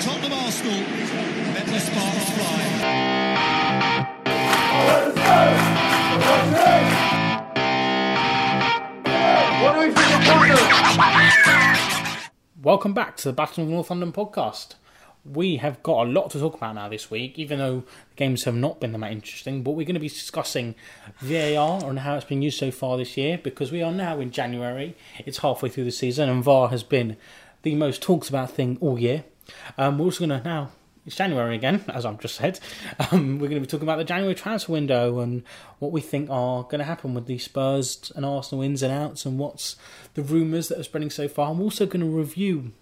Tottenham Arsenal, the sparks fly. Welcome back to the Battle of North London podcast. We have got a lot to talk about now this week, even though the games have not been that interesting. But we're going to be discussing VAR and how it's been used so far this year because we are now in January. It's halfway through the season, and VAR has been the most talked about thing all year. Um, we're also going to now. It's January again, as I've just said. Um, we're going to be talking about the January transfer window and what we think are going to happen with the Spurs and Arsenal ins and outs, and what's the rumours that are spreading so far. I'm also going to review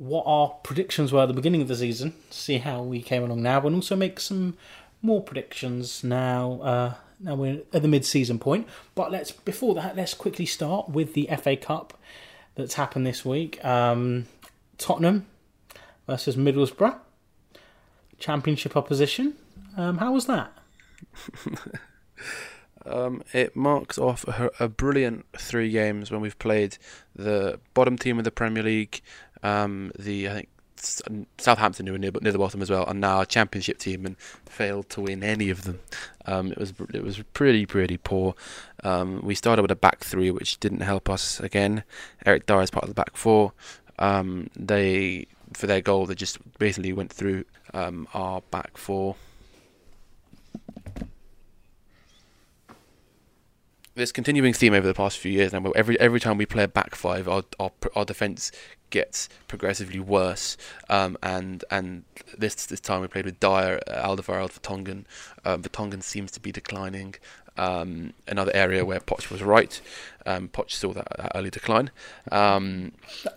what our predictions were at the beginning of the season, see how we came along now, and also make some more predictions now. Uh, now we're at the mid-season point, but let's before that let's quickly start with the FA Cup that's happened this week. Um, Tottenham versus Middlesbrough, Championship opposition. Um, how was that? Um, it marks off a, a brilliant three games when we've played the bottom team of the Premier League, um, the I think Southampton who were near, near the bottom as well, and now a Championship team and failed to win any of them. Um, it was it was pretty pretty poor. Um, we started with a back three, which didn't help us again. Eric Dier is part of the back four. Um, they for their goal they just basically went through um, our back four. this continuing theme over the past few years now. Every every time we play a back five, our our, our defense gets progressively worse. Um, and and this this time we played with Dier, Alderweireld, Vertonghen. Um, Vertonghen seems to be declining. Um, another area where Poch was right. Um, Poch saw that, that early decline. Um,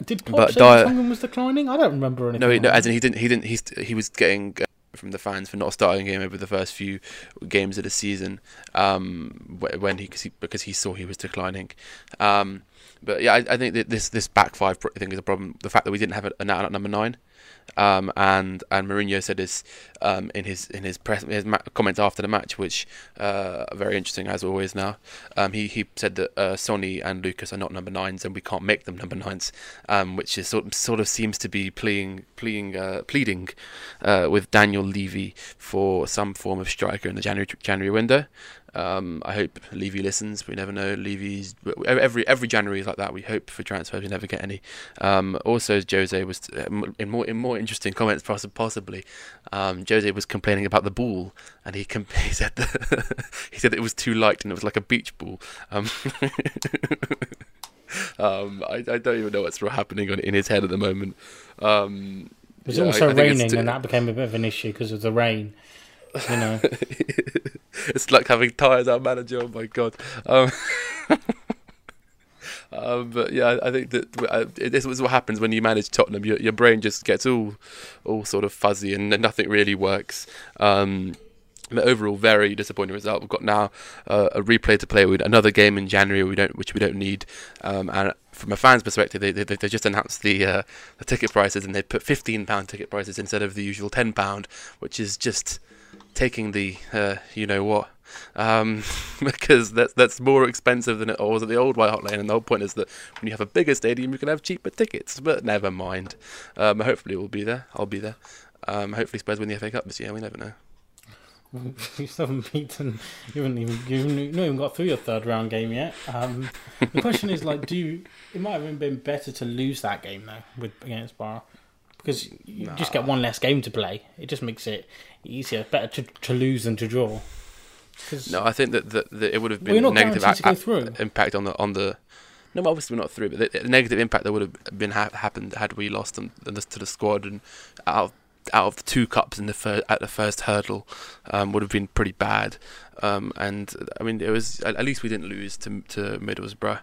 Did Poch But say Dier- Vertonghen was declining? I don't remember anything. no, he- no, as in he didn't. He didn't. He's he was getting uh, from the fans for not starting him over the first few games of the season. Um, wh- when he, 'cause he because he saw he was declining. Um, but yeah, I, I think that this this back five thing is a problem. The fact that we didn't have an out at number nine. Um, and and Mourinho said this um, in his in his press his ma- comments after the match, which uh, are very interesting as always. Now, um, he he said that uh, Sonny and Lucas are not number nines, and we can't make them number nines, um, which is sort sort of seems to be pleading pleading uh, pleading uh, with Daniel Levy for some form of striker in the January January window. Um, I hope Levy listens. We never know. Levy's every every January is like that. We hope for transfers. We never get any. Um, also, Jose was uh, in more in more interesting comments, poss- possibly. Um, Jose was complaining about the ball, and he, com- he said that he said that it was too light and it was like a beach ball. Um, um, I, I don't even know what's happening on, in his head at the moment. Um, It was yeah, also I it's raining, too- and that became a bit of an issue because of the rain. You know, it's like having as our manager. Oh my god. Um, um, but yeah, I think that this was what happens when you manage Tottenham. Your your brain just gets all all sort of fuzzy and nothing really works. Um, but overall, very disappointing result. We've got now uh, a replay to play with another game in January. We don't, which we don't need. Um, and from a fan's perspective, they they, they just announced the uh, the ticket prices and they put fifteen pound ticket prices instead of the usual ten pound, which is just taking the uh, you know what. Um, because that's that's more expensive than it was at the old White Hart Lane, and the whole point is that when you have a bigger stadium, you can have cheaper tickets. But never mind. Um, hopefully, we'll be there. I'll be there. Um, hopefully, Spurs win the FA Cup this year. We never know. you still haven't beaten. You haven't even you haven't not even got through your third round game yet. Um, the question is like, do you, it might have been better to lose that game though with against Bar because you just get one less game to play. It just makes it easier. Better to, to lose than to draw. No, I think that, that, that it would have Well, been not negative guaranteed to go a- through. impact on the on the. No, obviously we're not through, but the, the negative impact that would have been ha- happened had we lost them to the, to the squad and out of, out of the two cups in the fir- at the first hurdle um, would have been pretty bad. Um, and I mean, it was at, at least we didn't lose to to Middlesbrough,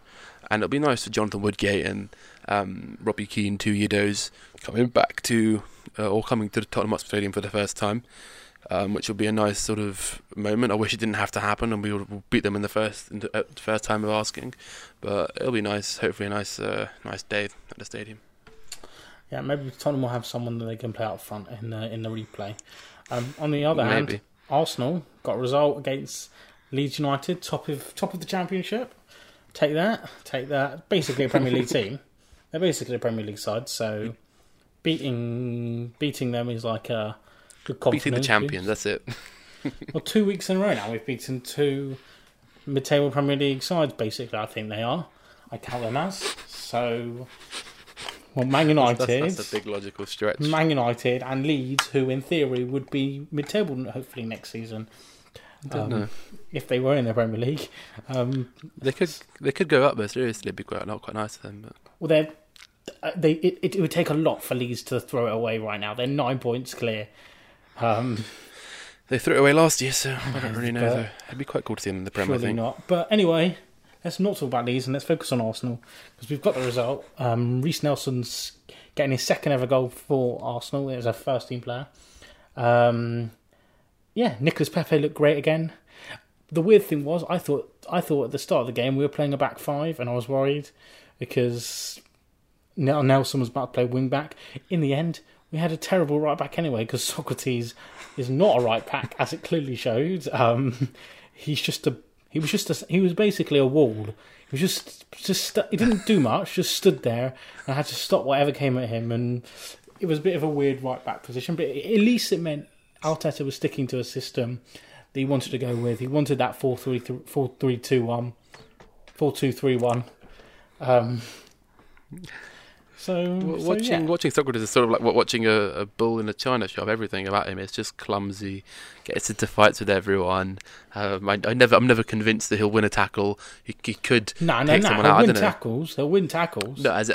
and it'll be nice for Jonathan Woodgate and um, Robbie Keane, two Yidos, coming back to uh, or coming to the Tottenham Hotspur Stadium for the first time um, which will be a nice sort of moment. I wish it didn't have to happen, and we would beat them in the first in the, uh, first time of asking. But it'll be nice. Hopefully, a nice uh, nice day at the stadium. Yeah, maybe Tottenham will have someone that they can play out front in the in the replay. Um, on the other hand, Arsenal got a result against Leeds United, top of top of the Championship. Take that, take that. Basically a Premier League team. They're basically a Premier League side, so beating beating them is like a good Beating the champions, that's it. Well, two weeks in a row now we've beaten two mid-table Premier League sides. Basically, I think they are. I count them as so. Well, Man United, That's, that's a big logical stretch. Man United, and Leeds, who in theory would be mid-table hopefully next season. Don't um, know. if they were in the Premier League. Um, They could they could go up there seriously. It'd be quite not quite nice for them. But well, they're, uh, they it, it would take a lot for Leeds to throw it away right now. They're nine points clear. Um, they threw it away last year, so I don't really know. But- Though. It'd be quite cool to see them in the Premier. Surely not. But anyway, let's not talk about Leeds and let's focus on Arsenal because we've got the result. Um, Reiss Nelson's getting his second ever goal for Arsenal. Was a first team player. Um, yeah, Nicholas Pepe looked great again. The weird thing was, I thought I thought at the start of the game we were playing a back five, and I was worried because Nel- Nelson was about to play wing back. In the end, we had a terrible right back anyway because Sokratis is not a right back, as it clearly showed. Um, he's just a he was just a, he was basically a wall. He was just just he didn't do much, just stood there and had to stop whatever came at him, and it was a bit of a weird right back position. But at least it meant Arteta was sticking to a system that he wanted to go with. He wanted that 4 3 4 3 2 1, 4 2 3 1. Um, so, W- so, watching yeah. watching Sokratis is sort of like watching a, a bull in a china shop. Everything about him is just clumsy. Gets into fights with everyone. Um, I, I never I'm never convinced that he'll win a tackle. He, he could No, no, no. someone He'll out. Win don't know. tackles. He'll win tackles. No, as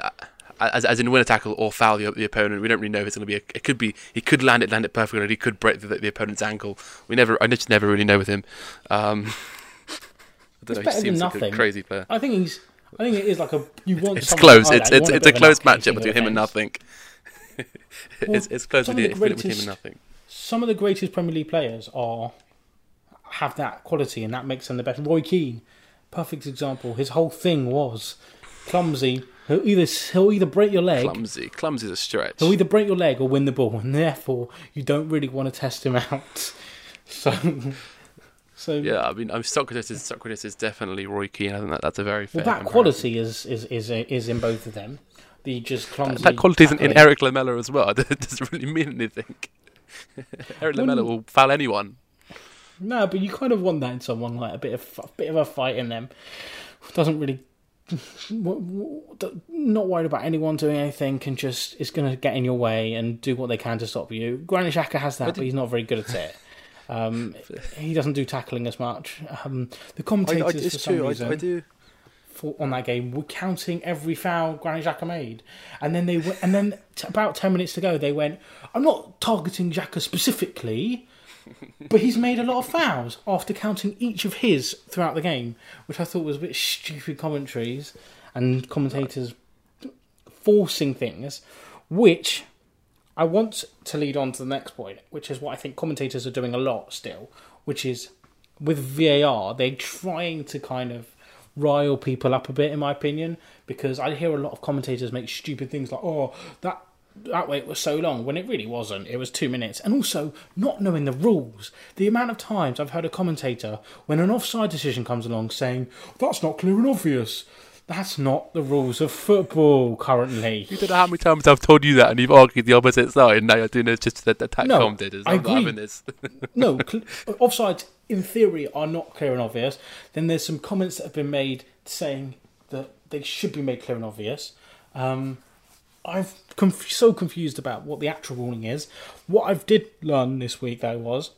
as as in win a tackle or foul the, the opponent. We don't really know if it's going to be. A, it could be. He could land it, land it perfectly, or he could break the, the opponent's ankle. We never. I just never really know with him. Um, I don't It's know. better He than seems like nothing. a crazy player. I think he's. I think it is like a. You want. It's close. It's it's it's a of close matchup between him and nothing. it's it's close of the between him and nothing. Some of the greatest Premier League players are have that quality, and that makes them the best. Roy Keane, perfect example. His whole thing was clumsy. He'll either he'll either break your leg. Clumsy, clumsy is a stretch. He'll either break your leg or win the ball, and therefore you don't really want to test him out. So, so Yeah, I mean, I'm Sokratis. Is, Sokratis is definitely Roy Keane. I think that that's a very fair. well, that quality is is is is in both of them. The just clumsy. That quality isn't in. Erik Lamela as well. It doesn't really mean anything. Erik Lamela will foul anyone. No, but you kind of want that in someone like a bit of a bit of a fight in them. Doesn't really. Not worried about anyone doing anything, can just is going to get in your way and do what they can to stop you. Granit Xhaka has that, but he's not very good at it. Um, he doesn't do tackling as much. Um, the commentators I, for it's some true. reason I, I do. for, on that game were counting every foul Granit Xhaka made, and then they went, and then t- about ten minutes to go, they went, "I'm not targeting Xhaka specifically, but he's made a lot of fouls." After counting each of his throughout the game, which I thought was a bit stupid commentaries and commentators forcing things, which I want to lead on to the next point, which is what I think commentators are doing a lot still, which is with VAR, they're trying to kind of rile people up a bit, in my opinion, because I hear a lot of commentators make stupid things like, "Oh, that that wait was so long," when it really wasn't. It was two minutes, and also not knowing the rules. The amount of times I've heard a commentator, when an offside decision comes along, saying, "That's not clear and obvious." That's not the rules of football currently. You don't know how many times I've told you that, and you've argued the opposite side, now you're doing it just that attack No, commentators. I I'm not agree. having this. no, cl- offsides in theory are not clear and obvious. Then there's some comments that have been made saying that they should be made clear and obvious. Um, I'm conf- so confused about what the actual ruling is. What I've did learn this week though was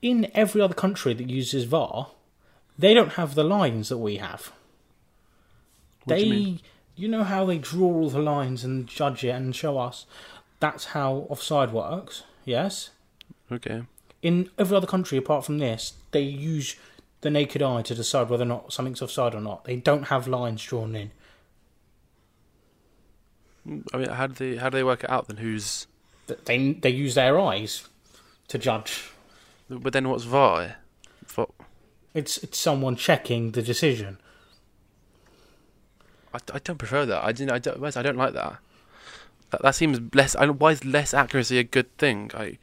in every other country that uses VAR, they don't have the lines that we have. What they, you you know how they draw all the lines and judge it and show us. That's how offside works. Yes okay. in every other country apart from this, they use the naked eye to decide whether or not something's offside or not. They don't have lines drawn in. I mean, how do they how do they work it out then? Who's They they use their eyes to judge. but then what's VAR? Va- It's it's someone checking the decision. I, I don't prefer that. I didn't. I don't. I don't like that. That that seems less. I why is less accuracy a good thing? I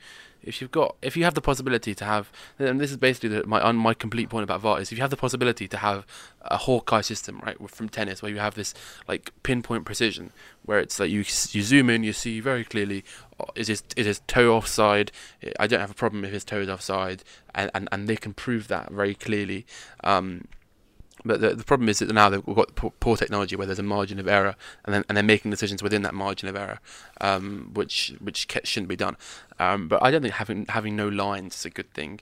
if you've got if you have the possibility to have and this is basically the, my my complete point about VAR is if you have the possibility to have a Hawkeye system right from tennis where you have this like pinpoint precision where it's like you you zoom in you see very clearly oh, is his is his toe offside. I don't have a problem if his toe is offside and and, and they can prove that very clearly. Um, but the, the problem is that now they've got poor, poor technology where there's a margin of error, and then and they're making decisions within that margin of error, um, which which shouldn't be done. Um, but I don't think having having no lines is a good thing,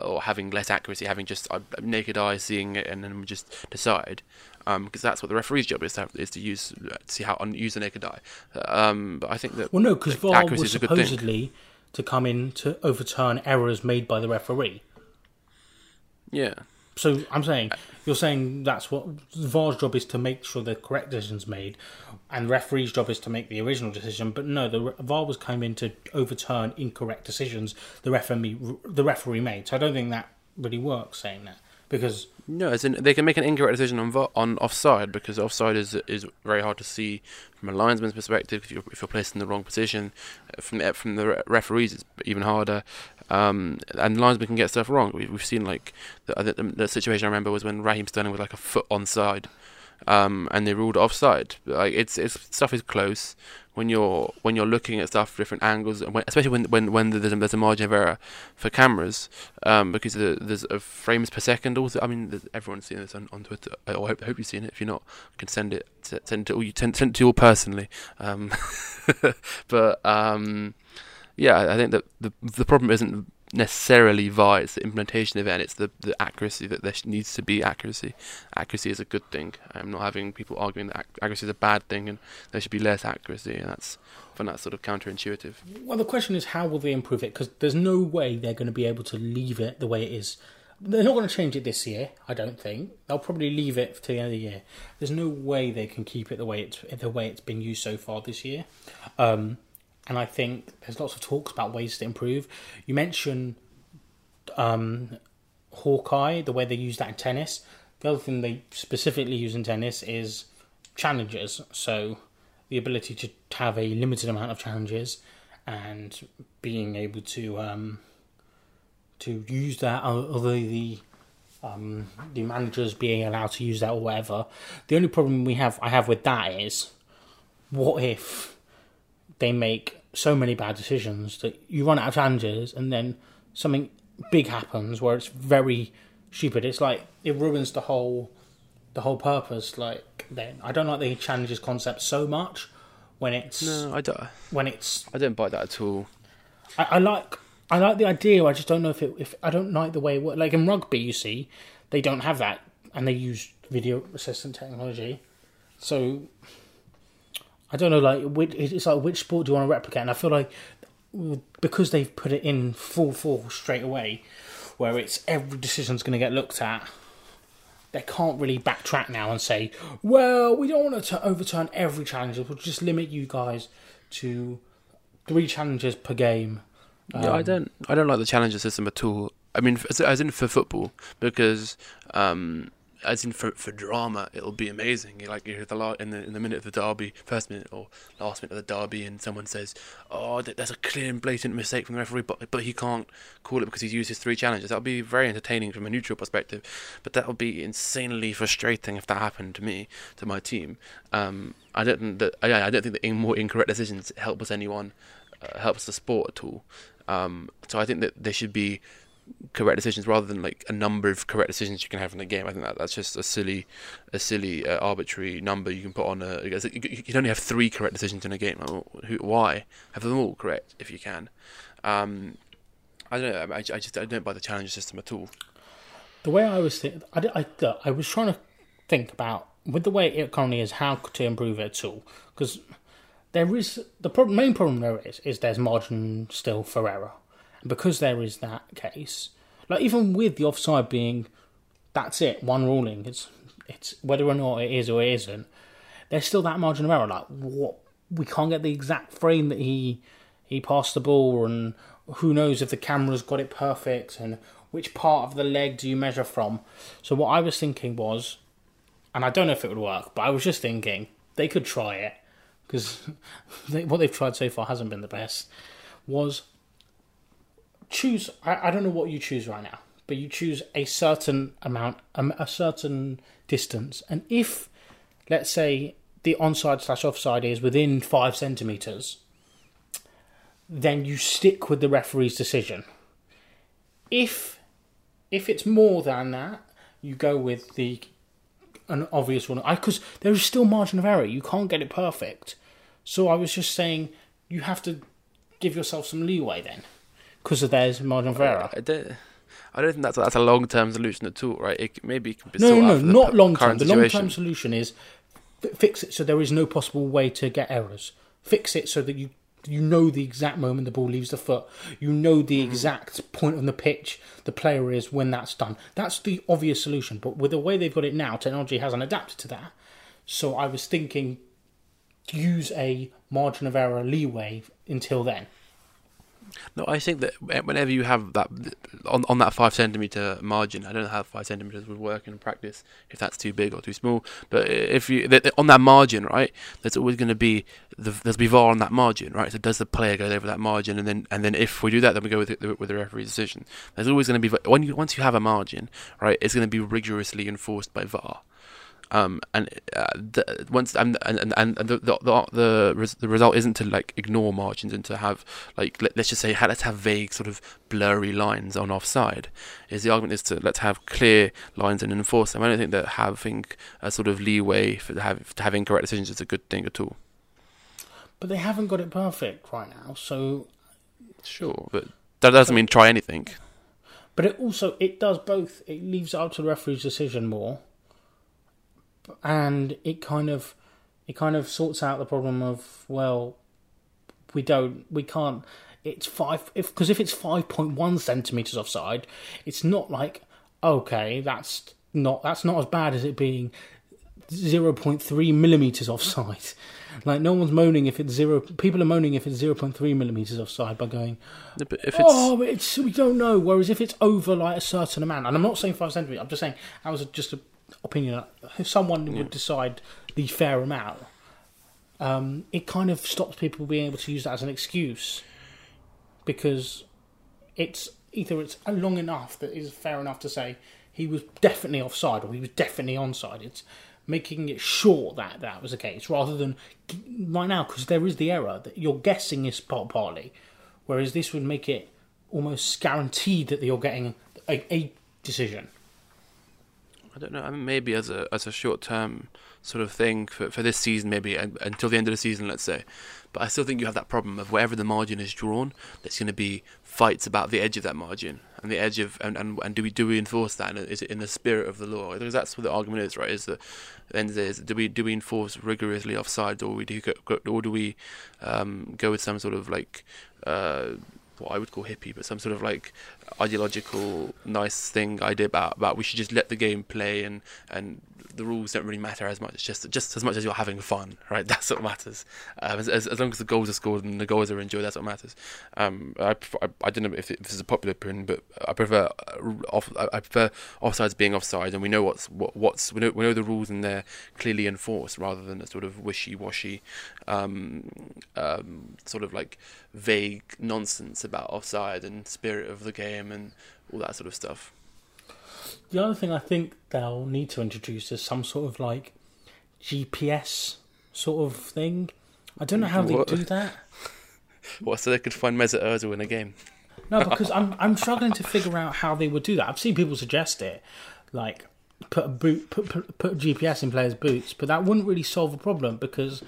or having less accuracy, having just a naked eye seeing it and then just decide, because um, that's what the referee's job is to have, is to use see how use the naked eye. Um, but I think that well, no, because VAR was supposedly to come in to overturn errors made by the referee. Yeah. So I'm saying you're saying that's what VAR's job is to make sure the correct decision's made, and referee's job is to make the original decision. But no, the VAR was coming in to overturn incorrect decisions the referee the referee made. So I don't think that really works saying that because no, as in they can make an incorrect decision on on offside because offside is is very hard to see from a linesman's perspective if you're if you're placed in the wrong position. From the, from the referees, it's even harder. Um, and linesmen can get stuff wrong. We've, we've seen like the, the, the, situation I remember was when Raheem Sterling was like a foot onside, um, and they ruled offside. Like it's it's stuff is close when you're when you're looking at stuff from different angles, when, especially when when when there's a, there's a margin of error for cameras, um, because the, there's frames per second. Also, I mean, everyone's seen this on, on Twitter. I hope, I hope you've seen it. If you're not, can send it to, send it to all you send, send it to you all personally. Um, but um, yeah, I think that the the problem isn't necessarily VAR, it's the implementation of it, and it's the, the accuracy that there needs to be accuracy. Accuracy is a good thing. I'm not having people arguing that accuracy is a bad thing and there should be less accuracy, and that's find that sort of counterintuitive. Well, the question is how will they improve it? Because there's no way they're going to be able to leave it the way it is. They're not going to change it this year, I don't think. They'll probably leave it to the end of the year. There's no way they can keep it the way it's the way it's been used so far this year. Um, and I think there's lots of talks about ways to improve. You mentioned um, Hawkeye, the way they use that in tennis. The other thing they specifically use in tennis is challenges. So the ability to have a limited amount of challenges and being able to um, to use that, although the um, the managers being allowed to use that or whatever. The only problem we have I have with that is, what if they make so many bad decisions that you run out of challenges and then something big happens where it's very stupid. It's like it ruins the whole the whole purpose. Like then I don't like the challenges concept so much when it's no, I don't. When it's I don't buy that at all. I, I like I like the idea. I just don't know if it if I don't like the way it works. Like in rugby, you see, they don't have that, and they use video assistant technology. So I don't know, like it's like which sport do you want to replicate? And I feel like because they've put it in full force straight away, where it's every decision's going to get looked at. They can't really backtrack now and say, "Well, we don't want to overturn every challenge. We'll just limit you guys to three challenges per game." Um, yeah, I um, don't. I don't like the challenger system at all. I mean, as, as in for football, because um, as in for, for drama, it'll be amazing. Like you the in the in the minute of the derby, first minute or last minute of the derby, and someone says, "Oh, there's a clear and blatant mistake from the referee," but but he can't call it because he's used his three challenges. That'll be very entertaining from a neutral perspective, but that would be insanely frustrating if that happened to me, to my team. Um, I don't think that I, I don't think that more incorrect decisions help us anyone, uh, helps the sport at all. Um, so I think that there should be correct decisions rather than like a number of correct decisions you can have in the game. I think that that's just a silly, a silly uh, arbitrary number you can put on a. You can only have three correct decisions in a game. Like, why have them all correct if you can? Um, I don't know. I, I just I don't buy the challenge system at all. The way I was thinking, I, I, I was trying to think about with the way it currently is, how to improve it at all because there is the problem, main problem there is is there's margin still for error and because there is that case, like even with the offside being, that's it, one ruling. It's it's whether or not it is or it isn't. There's still that margin of error. Like what we can't get the exact frame that he he passed the ball, and who knows if the camera's got it perfect, and which part of the leg do you measure from? So what I was thinking was, and I don't know if it would work, but I was just thinking they could try it because what they've tried so far hasn't been the best. Was choose. I, I don't know what you choose right now, but you choose a certain amount, um, a certain distance, and if, let's say, the onside slash offside is within five centimeters, then you stick with the referee's decision. If if it's more than that, you go with the an obvious one. I Because there is still margin of error. You can't get it perfect. So I was just saying you have to give yourself some leeway then, because of there's margin of error. I don't, I don't think that's that's a long term solution at all, right? It, maybe it can be No, no, no, not long term. The long term solution is fi- fix it so there is no possible way to get errors. Fix it so that you you know the exact moment the ball leaves the foot. You know the Mm-hmm. exact point on the pitch the player is when that's done. That's the obvious solution. But with the way they've got it now, technology hasn't adapted to that. So I was thinking use a margin of error leeway until then. No, I think that whenever you have that on on that five centimeter margin, I don't know how five centimeters would work in practice if that's too big or too small. But if you on that margin, right, there's always going to be the, there's be VAR on that margin, right? So does the player go over that margin, and then and then if we do that, then we go with the, with the referee's decision. There's always going to be when you once you have a margin, right, it's going to be rigorously enforced by VAR. Um, and uh, the, once and and and, and the, the the the the result isn't to like ignore margins and to have like let, let's just say let's have vague sort of blurry lines on offside. Is the argument is to let's have clear lines and enforce them. I don't think that having a sort of leeway for have to have incorrect decisions is a good thing at all. But they haven't got it perfect right now. So Sure, but that doesn't mean try anything. But it also it does both. It leaves it up to the referee's decision more, and it kind of it kind of sorts out the problem of well, we don't we can't. It's five if because if it's five point one centimeters offside, it's not like okay that's not that's not as bad as it being zero point three millimeters offside. Like no one's moaning if it's zero. People are moaning if it's zero point three millimeters offside by going, No, But if it's Oh, it's we don't know. Whereas if it's over like a certain amount, and I'm not saying five centimeters, I'm just saying that was just an opinion. If someone would decide the fair amount, um, it kind of stops people being able to use that as an excuse because it's either it's long enough that is fair enough to say he was definitely offside or he was definitely onside. It's making it sure that that was the case rather than right now because there is the error that you're guessing is part partly, whereas this would make it almost guaranteed that you're getting a, a decision. I don't know. I mean, maybe as a as a short term sort of thing for for this season, maybe until the end of the season, let's say. But I still think you have that problem of wherever the margin is drawn, there's going to be fights about the edge of that margin and the edge of and, and, and do we do we enforce that? And is it in the spirit of the law? Because that's what the argument is, right? Is that the end of the day is do we do we enforce rigorously offside, or we do or do we um, go with some sort of like uh, what I would call hippie, but some sort of like ideological nice thing idea about about we should just let the game play and and the rules don't really matter as much. It's just just as much as you're having fun, right? That's what matters. Um, as, as as long as the goals are scored and the goals are enjoyed, that's what matters. Um, I, I I don't know if, it, this is a popular opinion, but I prefer uh, off I I prefer offsides being offside, and we know what's what, what's we know we know the rules and they're clearly enforced rather than a sort of wishy washy, um, um, sort of like vague nonsense about offside and spirit of the game and all that sort of stuff. The other thing I think they'll need to introduce is some sort of like GPS sort of thing. I don't know how they do that. What so they could find Mesut Ozil in a game? No, because I'm I'm struggling to figure out how they would do that. I've seen people suggest it, like put a boot, put put, put GPS in players' boots, but that wouldn't really solve a problem because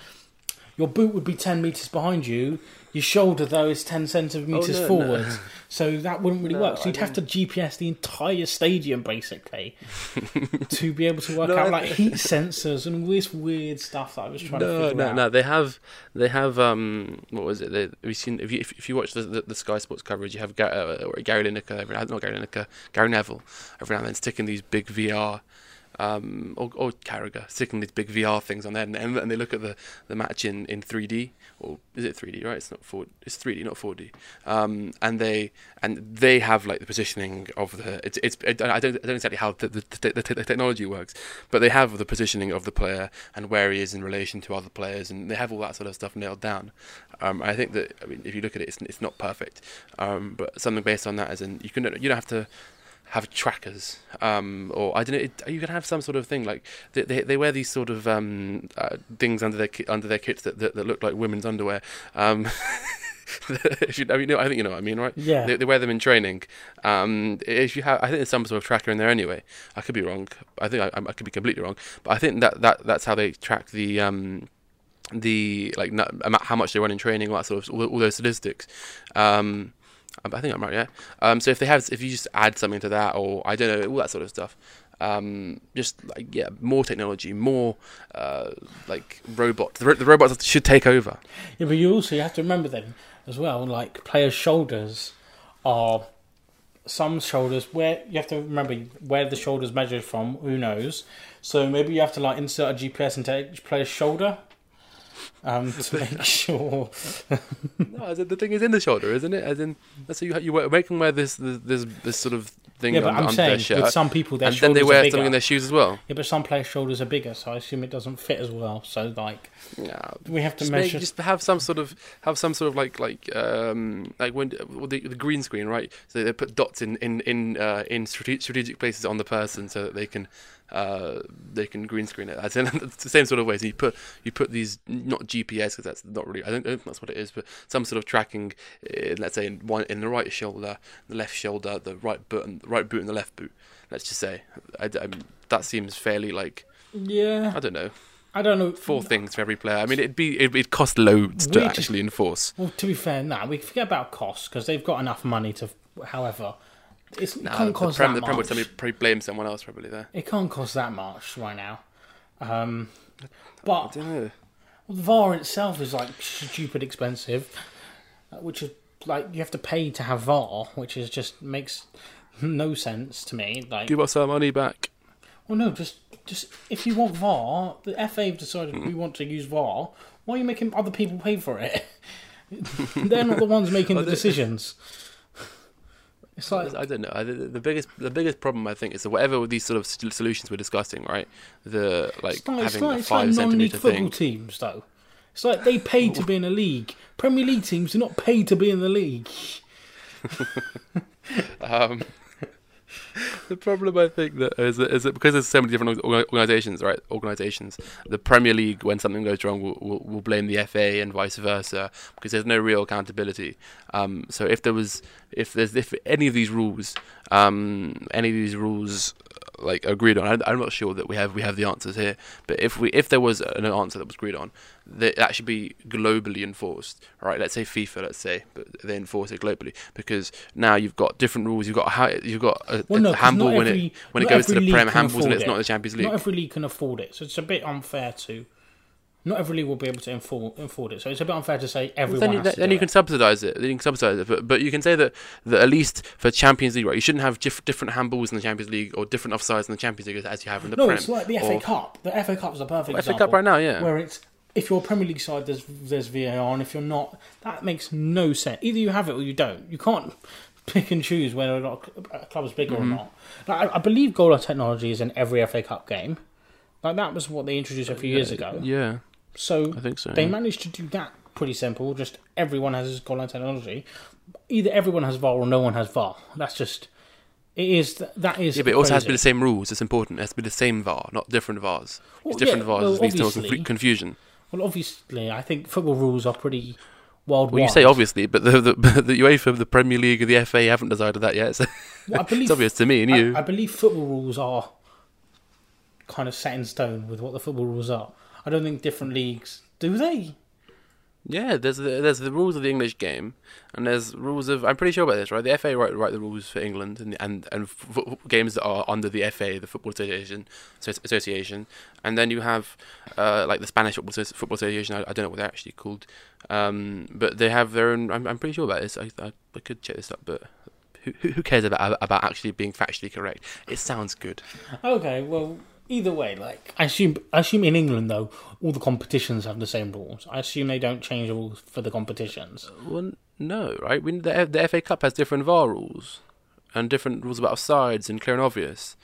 your boot would be ten meters behind you. Your shoulder though is ten centimeters Oh, no, forward, no. so that wouldn't really No, work. So you'd have to GPS the entire stadium basically to be able to work No, out like heat sensors and all this weird stuff that I was trying to No, figure no, out. no. They have, they have. Um, what was it? They, have you seen? If you if, if you watch the, the, the Sky Sports coverage, you have Gary, uh, Gary Lineker, not Gary Lineker, Gary Neville, every now and then sticking these big VR um, or, or Carragher sticking these big VR things on there, and, and they look at the, the match in, in 3D, or is it 3D? Right, it's not 4. It's 3D, not 4D. Um, and they and they have like the positioning of the. It's it's. I don't I don't exactly how the the, the, the technology works, but they have the positioning of the player and where he is in relation to other players, and they have all that sort of stuff nailed down. Um, I think that I mean, if you look at it, it's, it's not perfect, um, but something based on that, as in you can you don't have to have trackers, um, or I don't know. It, you can have some sort of thing like they they, they wear these sort of um, uh, things under their ki- under their kits that, that, that look like women's underwear. Um, if you, I mean, I think you know what I mean, right? Yeah. They, they wear them in training. Um, if you have, I think there's some sort of tracker in there anyway. I could be wrong. I think I, I could be completely wrong, but I think that, that that's how they track the um, the like how much they run in training, all that sort of all, all those statistics. Um, I think I'm right, yeah. Um, so if they have, if you just add something to that, or I don't know, all that sort of stuff, um, just like yeah, more technology, more uh, like robots. The, ro- the robots should take over. Yeah, but you also you have to remember then as well, like players' shoulders are some shoulders where you have to remember where the shoulders measured from. Who knows? So maybe you have to like insert a GPS into each player's shoulder. Um, to make sure. No, the thing is in the shoulder, isn't it? As in, let's say you you make them wear this this this, this sort of thing Yeah, but under, I'm their saying shirt, with some people their and then they wear bigger. something in their shoes as well. Yeah, but some players' shoulders are bigger, so I assume it doesn't fit as well. So like we have to just, make, just have some sort of have some sort of like like um like when the, the green screen right so they put dots in in in uh, in strategic places on the person so that they can uh they can green screen it as in it's the same sort of way so you put you put these not GPS because that's not really I don't, I don't think that's what it is but some sort of tracking uh, let's say in one in the right shoulder the left shoulder the right and the right boot and the left boot let's just say I, I, that seems fairly like yeah, I don't know I don't know. four things for every player I mean it'd be it'd, it'd cost loads to just- actually enforce Well, to be fair, now we forget about costs because they've got enough money to. However, it's, it Nah, can't the cost Prem, that the Prem would much. somebody probably blame someone else probably there. It can't cost that much right now. Um, I but don't know. the VAR itself is like stupid expensive, uh, which is like you have to pay to have VAR, which is just makes no sense to me. Like, Give us our money back. well, no, just just if you want VAR, the FA have decided we want to use VAR. Why are you making other people pay for it? They're not the ones making the decisions. It's like I don't know. The, biggest the biggest problem I think is that whatever these sort of solutions we're discussing, right? The like It's like, it's having like, a it's like five centimeter football thing. teams, though. It's like they pay to be in a league. Premier League teams do not pay to be in the league. Um, the problem I think that is that, is that because there's so many different organisations, right? Organisations, the Premier League, when something goes wrong, will, will, will blame the FA and vice versa because there's no real accountability. Um, so if there was, if there's, if any of these rules, um, any of these rules like agreed on. I, I'm not sure that we have we have the answers here, but if we if there was an answer that was agreed on, that that should be globally enforced. Right? Let's say FIFA, let's say, but they enforce it globally because now you've got different rules. You've got how you've got a, Well, no, a handball when every- it when it goes to the Prem, handballs when it's it. not the Champions League. Not every league can afford it, so it's a bit unfair to. Not every league will be able to afford, afford it, so it's a bit unfair to say everyone then you, has to then you it. can subsidise it. Then you can subsidise it, but, but you can say that, that at least for Champions League, right? You shouldn't have diff- different handballs in the Champions League or different offsides in the Champions League as, you have in the No, Prem. it's like the FA or- Cup. The FA Cup is a perfect FA example. Cup right now, yeah. Where it's if you're a Premier League side, there's there's VAR, and if you're not, that makes no sense. Either you have it or you don't. You can't pick and choose whether or not a club is bigger Mm-hmm. or not. Like, I, I believe goal line technology is in every FA Cup game. Like that was what they introduced a few years ago. Yeah, So I think so. they yeah. managed to do that pretty simple. Just everyone has goal line technology. Either everyone has VAR or no one has VAR. That's just it is that is Yeah, but it also has to be the same rules. It's important. It has to be the same VAR, not different VARs. Well, It's different yeah, VARs. well, it leads to confu- confusion. Well, obviously, I think football rules are pretty worldwide. Well, you say obviously, but the, the, the UEFA, the Premier League, and the FA haven't decided that yet. So Well, I believe, it's obvious to me and you. I, I believe football rules are kind of set in stone with what the football rules are. I don't think different leagues do they. Yeah, there's the, there's the rules of the English game, and there's rules of. I'm pretty sure about this, right? The FA write, write the rules for England, and and and f- games that are under the FA, the Football Association, Asso- Association, and then you have uh, like the Spanish Football, Football Association. I, I don't know what they're actually called, um, but they have their own. I'm, I'm pretty sure about this. I, I, I could check this up, but who, who who cares about about actually being factually correct? It sounds good. Okay, well, either way, like I assume, I assume in England though, all the competitions have the same rules. I assume they don't change rules for the competitions. Uh, well, no, right? We, the, the FA Cup has different VAR rules and different rules about offsides and clear and obvious.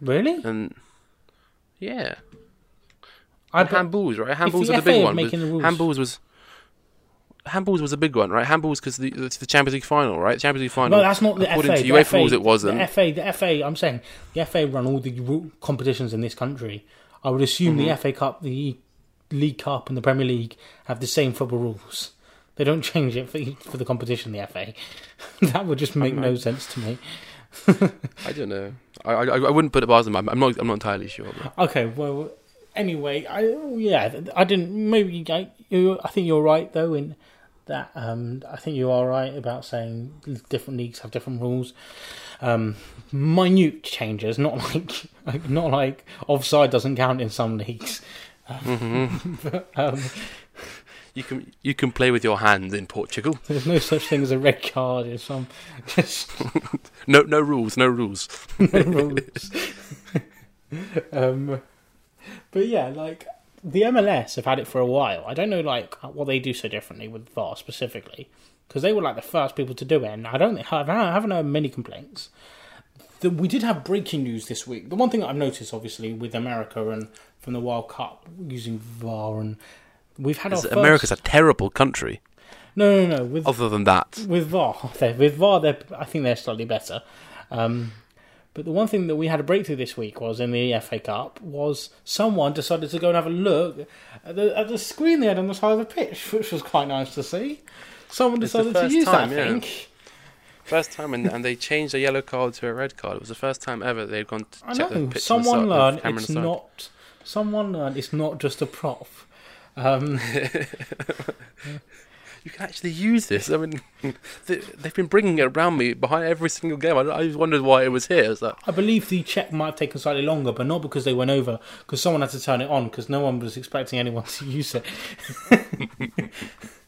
Really? And yeah, I and handballs, right? Handballs are the FA big one. making the rules- Handballs was handballs was a big one, right? Handballs because the it's the Champions League final, right? Champions League final. No, that's not the according FA. to the UEFA FA, rules, it wasn't. The FA, the FA. I'm saying the FA run all the competitions in this country. I would assume Mm-hmm. the FA Cup, the League Cup, and the Premier League have the same football rules. They don't change it for for the competition. The FA. that would just make no sense to me. I don't know. I, I I wouldn't put it past them. I'm I'm not I'm not entirely sure. But. Okay, well, anyway, I yeah, I didn't. Maybe I, you, I think you're right though in that. Um, I think you are right about saying different leagues have different rules. Um, minute changes, not like not like offside doesn't count in some leagues. but, um, You can you can play with your hands in Portugal. there's no such thing as a red card in some just No no rules, no rules. no rules. um, but yeah, like the MLS have had it for a while. I don't know like what they do so differently with VAR specifically because they were like the first people to do it, and I don't think I haven't heard many complaints. The, we did have breaking news this week. The one thing that I've noticed, obviously, with America and from the World Cup using VAR, and we've had first... America's a terrible country. no, no, no. With Other than that, with VAR, with VAR, I think they're slightly better. Um, but the one thing that we had a breakthrough this week was in the FA Cup was someone decided to go and have a look at the, at the screen they had on the side of the pitch, which was quite nice to see. Someone decided to use time, that. yeah. I think. first time, and, and they changed a yellow card to a red card. It was the first time ever they'd gone to I check the know. pitch. Someone the learned the camera on it's side. not. Someone learned it's not just a prop. Um, You can actually use this. I mean, they, they've been bringing it around me behind every single game. I, just wondered why it was here. It's like, I believe the check might have taken slightly longer, but not because they went over, because someone had to turn it on, because no one was expecting anyone to use it.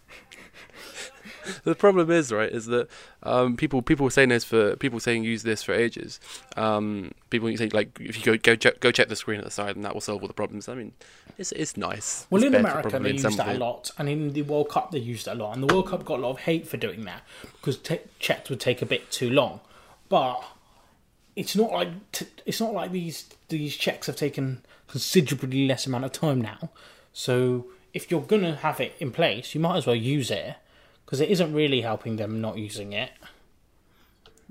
the problem is right is that um, people people were saying this for people saying use this for ages. Um, people saying like if you go go check, go check the screen at the side and that will solve all the problems. I mean, it's it's nice. Well, It's in America, they used that a lot, and in the World Cup, they used it a lot. And the World Cup got a lot of hate for doing that because t- checks would take a bit too long. But it's not like t- it's not like these these checks have taken considerably less amount of time now. So if you're gonna have it in place, you might as well use it because it isn't really helping them not using it.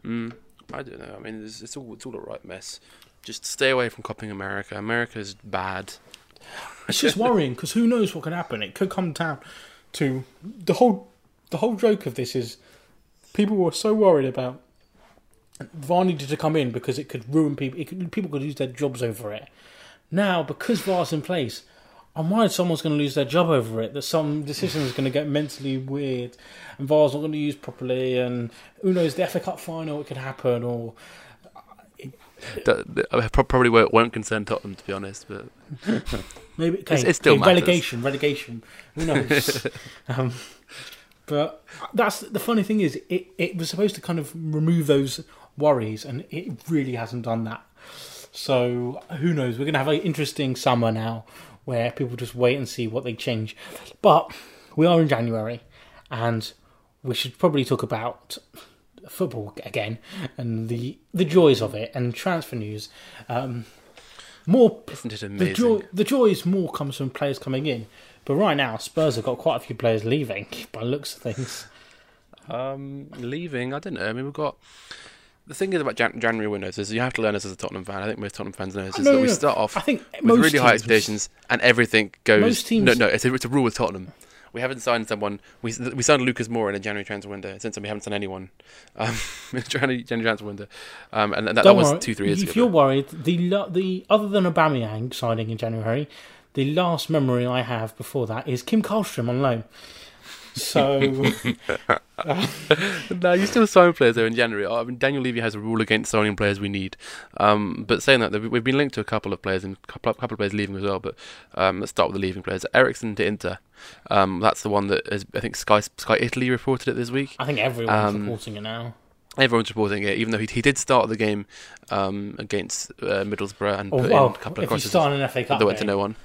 Hmm. I don't know. I mean, it's, it's all it's all a right mess. Just stay away from copying America. America's bad. It's just worrying because who knows what could happen. It could come down to the whole the whole joke of this is people were so worried about VAR needed to come in because it could ruin people. It could, people could lose their jobs over it. Now, because VAR's in place, I'm worried someone's going to lose their job over it. That some decision is going to get mentally weird, and VAR's not going to be used properly. And who knows, the FA Cup final it could happen, or That, that- I probably won't, concern Tottenham to be honest, but Maybe okay, It's- it still okay, relegation, relegation. Who knows? um, but that's the funny thing is it, it was supposed to kind of remove those worries, and it really hasn't done that. So who knows? We're going to have an interesting summer now, where people just wait and see what they change. But we are in January, and we should probably talk about football again and the the joys of it and transfer news. Um, more isn't it amazing? the joy, the joys more comes from players coming in, but right now Spurs have got quite a few players leaving. By the looks of things, Um, leaving, I don't know. I mean, we've got the thing is about Jan- January windows is you have to learn this as a Tottenham fan. I think most Tottenham fans know this. Is No, that no, we no. start off I think with really high expectations, and everything goes. Most teams- No, no, it's a, it's a rule with Tottenham. We haven't signed someone. We we signed Lucas Moura in a January transfer window. Since then, we haven't signed anyone um, in January, January transfer window, um, and that, that was worry, two three years if ago. If you're worried, the the other than Aubameyang signing in January, the last memory I have before that is Kim Karlstrom on loan. So no, you still sign players though in January. I mean, Daniel Levy has a rule against signing players we need. Um, but saying that, we've been linked to a couple of players and a couple, couple of players leaving as well. But um, let's start with the leaving players. Eriksen to Inter. Um, that's the one that is, I think Sky Sky Italy reported it this week. I think everyone's Um, reporting it now. Everyone's reporting it, even though he, he did start the game um, against uh, Middlesbrough and Oh, put well, in a couple of if you crosses start an FA Cup that went to no one.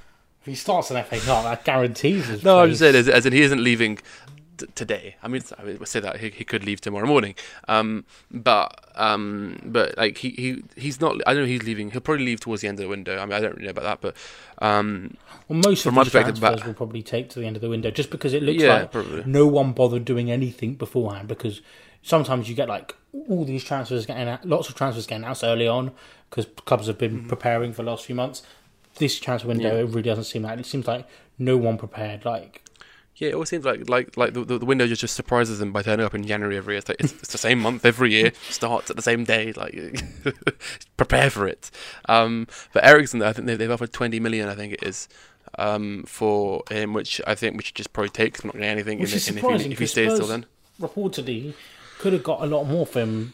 If he starts an FA Cup, that guarantees his No, I'm just saying, as, as in he isn't leaving t- today. I mean, I would say that he, he could leave tomorrow morning. Um, but um, but like he, he he's not. I don't know. He's leaving. He'll probably leave towards the end of the window. I mean, I don't really know about that, but um, Well, most From of my these perspective, transfers but- will probably take to the end of the window, just because it looks Yeah, like probably. no one bothered doing anything beforehand. Because sometimes you get like all these transfers getting out, lots of transfers getting out early on because clubs have been preparing for the last few months. This transfer window. Yeah. it really doesn't seem like it seems like no one prepared. Like yeah, it always seems like like like the, the, window just, just surprises them by turning up in January every year. It's, like, it's, it's the same month every year. Starts at the same day. Like prepare for it. Um, but Eriksen, I think they, they've offered 20 million. I think it is. Um, for him, which I think we should just probably take. 'cause we're not getting anything Which in, is in if, he, surprising, if he stays till then. reportedly, could have got a lot more for him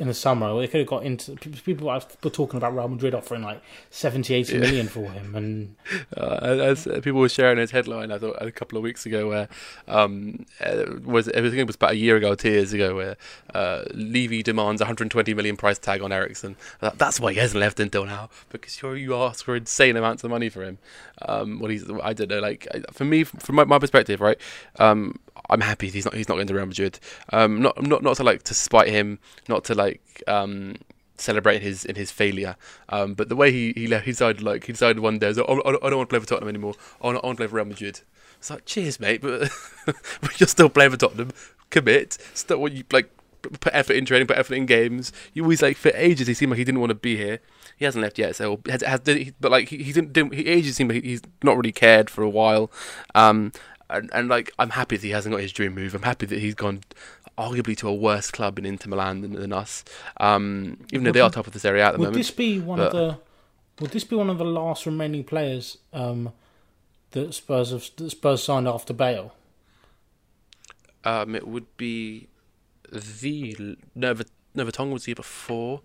in the summer. They could have got into people were talking about Real Madrid offering like 70, 80 million for him, and Uh, as uh, people were sharing his headline, I thought a couple of weeks ago, where um, uh, was I think it was about a year ago, two years ago, where uh, Levy demands 120 million price tag on Eriksen. That's why he hasn't left until now because you you ask for insane amounts of money for him. Um, well, he's I don't know, like for me, from my, my perspective, right. Um, I'm happy he's not he's not going to Real Madrid. Um, not not not to like to spite him, not to like um celebrate his in his failure. Um, but the way he he left, he decided like he decided one day, "Oh, I don't want to play for Tottenham anymore. I want, I want to play for Real Madrid. It's like, cheers, mate, but, but you're still playing for Tottenham. Commit. Still, what you like. Put effort in training, put effort in games. You always like for ages. He seemed like he didn't want to be here. He hasn't left yet, so has, has but like he, he didn't, didn't. He ages seemed like he's not really cared for a while. Um, and, and like I'm happy that he hasn't got his dream move. I'm happy that he's gone arguably to a worse club in Inter Milan than, than us. Um, even though they are top of this area at the would moment. this be one but- of the would this be one of the last remaining players um, that Spurs have that Spurs signed after Bale? Um, it would be the no, Vertonghen was here before.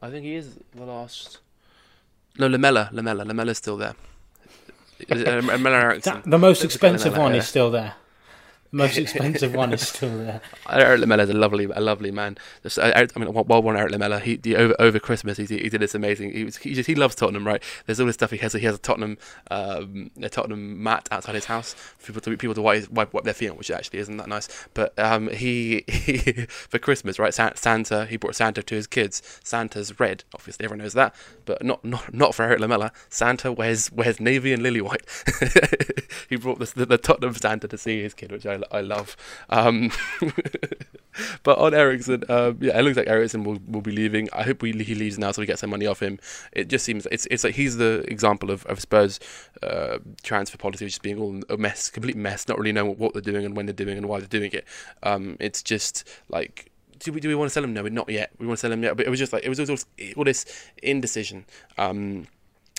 I think he is the last. No, Lamela, Lamela, Lamela's still there. Uh. That, the most expensive one is still there. The most expensive one is still there. Erik Lamela is a lovely, a lovely man. Just, I, I mean, well, one Erik Lamela. He, he over over Christmas, he, he did this amazing. He was, he just he loves Tottenham, right? There's all this stuff he has. He has a Tottenham, um, a Tottenham mat outside his house for people to people to wipe, wipe, wipe their feet on, which actually isn't that nice. But um, he, he for Christmas, right? Santa, he brought Santa to his kids. Santa's red, obviously everyone knows that, but not not not for Erik Lamela. Santa wears wears navy and lily white. he brought this, the, the Tottenham Santa to see his kid, which I, I love. Um, but on Eriksen, um, yeah, it looks like Eriksen will, will be leaving. I hope we, he leaves now so we get some money off him. It just seems it's it's like he's the example of, of Spurs uh, transfer policy just being all a mess, complete mess, not really knowing what, they're doing and when they're doing and why they're doing it. Um, it's just like do we do we want to sell him? No, not yet. We want to sell him yet, but it was just like it was all, all this indecision. Um,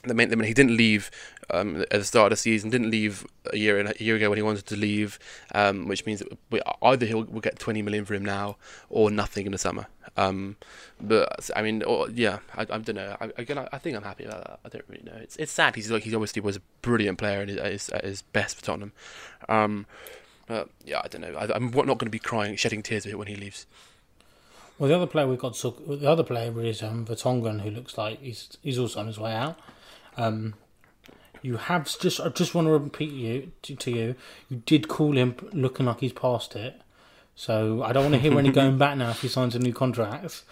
that meant that he didn't leave um, at the start of the season, didn't leave a year a year ago when he wanted to leave, um, which means we, either he'll we'll get 20 million for him now or nothing in the summer. Um, but I mean, or, yeah, I, I don't know. I, again, I, I think I'm happy about that. I don't really know. It's it's sad. He's like he obviously was a brilliant player and his, at his best for Tottenham. Um, but yeah, I don't know. I, I'm not going to be crying, shedding tears when he leaves. Well, the other player we've got the other player is um, Vertonghen, who looks like he's he's also on his way out. Um, you have just I just want to repeat you to, to you. You did call him looking like he's past it, so I don't want to hear any going back now if he signs a new contract.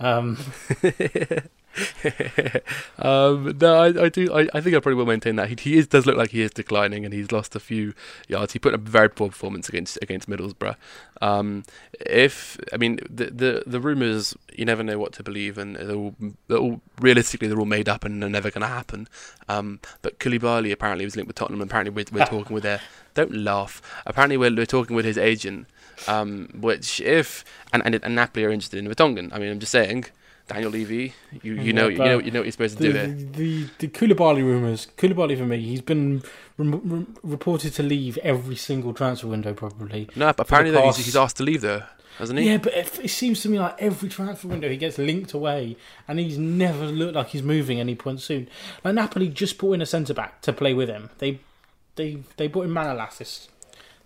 Um, um, no, I, I do. I, I think I probably will maintain that he, he is does look like he is declining, and he's lost a few yards. He put in a very poor performance against against Middlesbrough. Um, if I mean the the the rumors, you never know what to believe, and they're all, they're all realistically they're all made up and they're never going to happen. Um, but Koulibaly apparently was linked with Tottenham. and Apparently we're, we're talking with their. Don't laugh. Apparently we're, we're talking with his agent, um, which if and and, and Napoli are interested in Vertonghen. I mean, I'm just saying. Daniel Levy, you, you know you know you know what you're supposed to the, do here. the the Koulibaly rumours. Koulibaly for me, he's been rem- rem- reported to leave every single transfer window probably. No, but apparently though, he's, he's asked to leave there, hasn't he? Yeah, but it, it seems to me like every transfer window he gets linked away, and he's never looked like he's moving any point soon. Like Napoli just brought in a centre back to play with him. They they they brought in Manolas this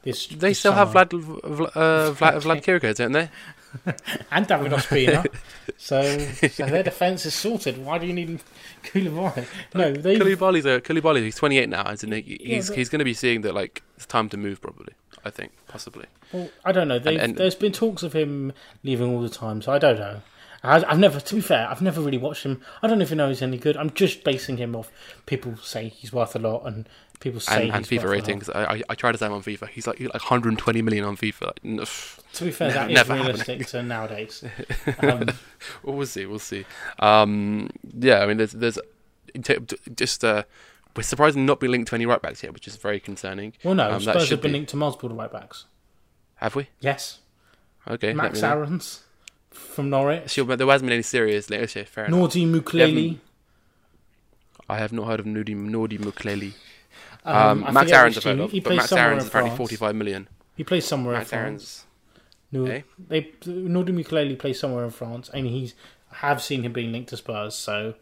this. They this still have summer. Vlad Vlad, uh, Vlad, Vlad Chiriches, don't they? and David Ospina. so, so their defence is sorted. Why do you need Koulibaly? No, they. Koulibaly's a Koulibaly. He's 28 now, isn't he? He's but- he's going to be seeing that like it's time to move. Probably, I think, possibly. Well, I don't know. They've, and- there's been talks of him leaving all the time, so I don't know. I, I've never, to be fair, I've never really watched him. I don't even know if he's any good. I'm just basing him off people say he's worth a lot, and people say And, and FIFA ratings. I, I I tried to say him on FIFA. He's like, he's like 120 million on FIFA. Like, n- To be fair, Never- that is realistic to nowadays. Um, well, see. We'll see. Um, yeah, I mean, there's there's just uh, we're surprisingly not being linked to any right backs yet, which is very concerning. well, no, Um, Spurs have been be- linked to multiple right backs. Have we? Yes, Okay. Max. Aarons from Norwich, Sure, but there hasn't been any serious. Okay, fair enough. Nordi Mukiele. I have not heard of Nudi Nordi Mukiele. Um, Um, Max Aarons of, He but plays Max somewhere Aaron's apparently France. 45 million. He plays somewhere Max in France. Aaron's. No, Eh? they Nordi Mukiele plays somewhere in France, and he's I have seen him being linked to Spurs. So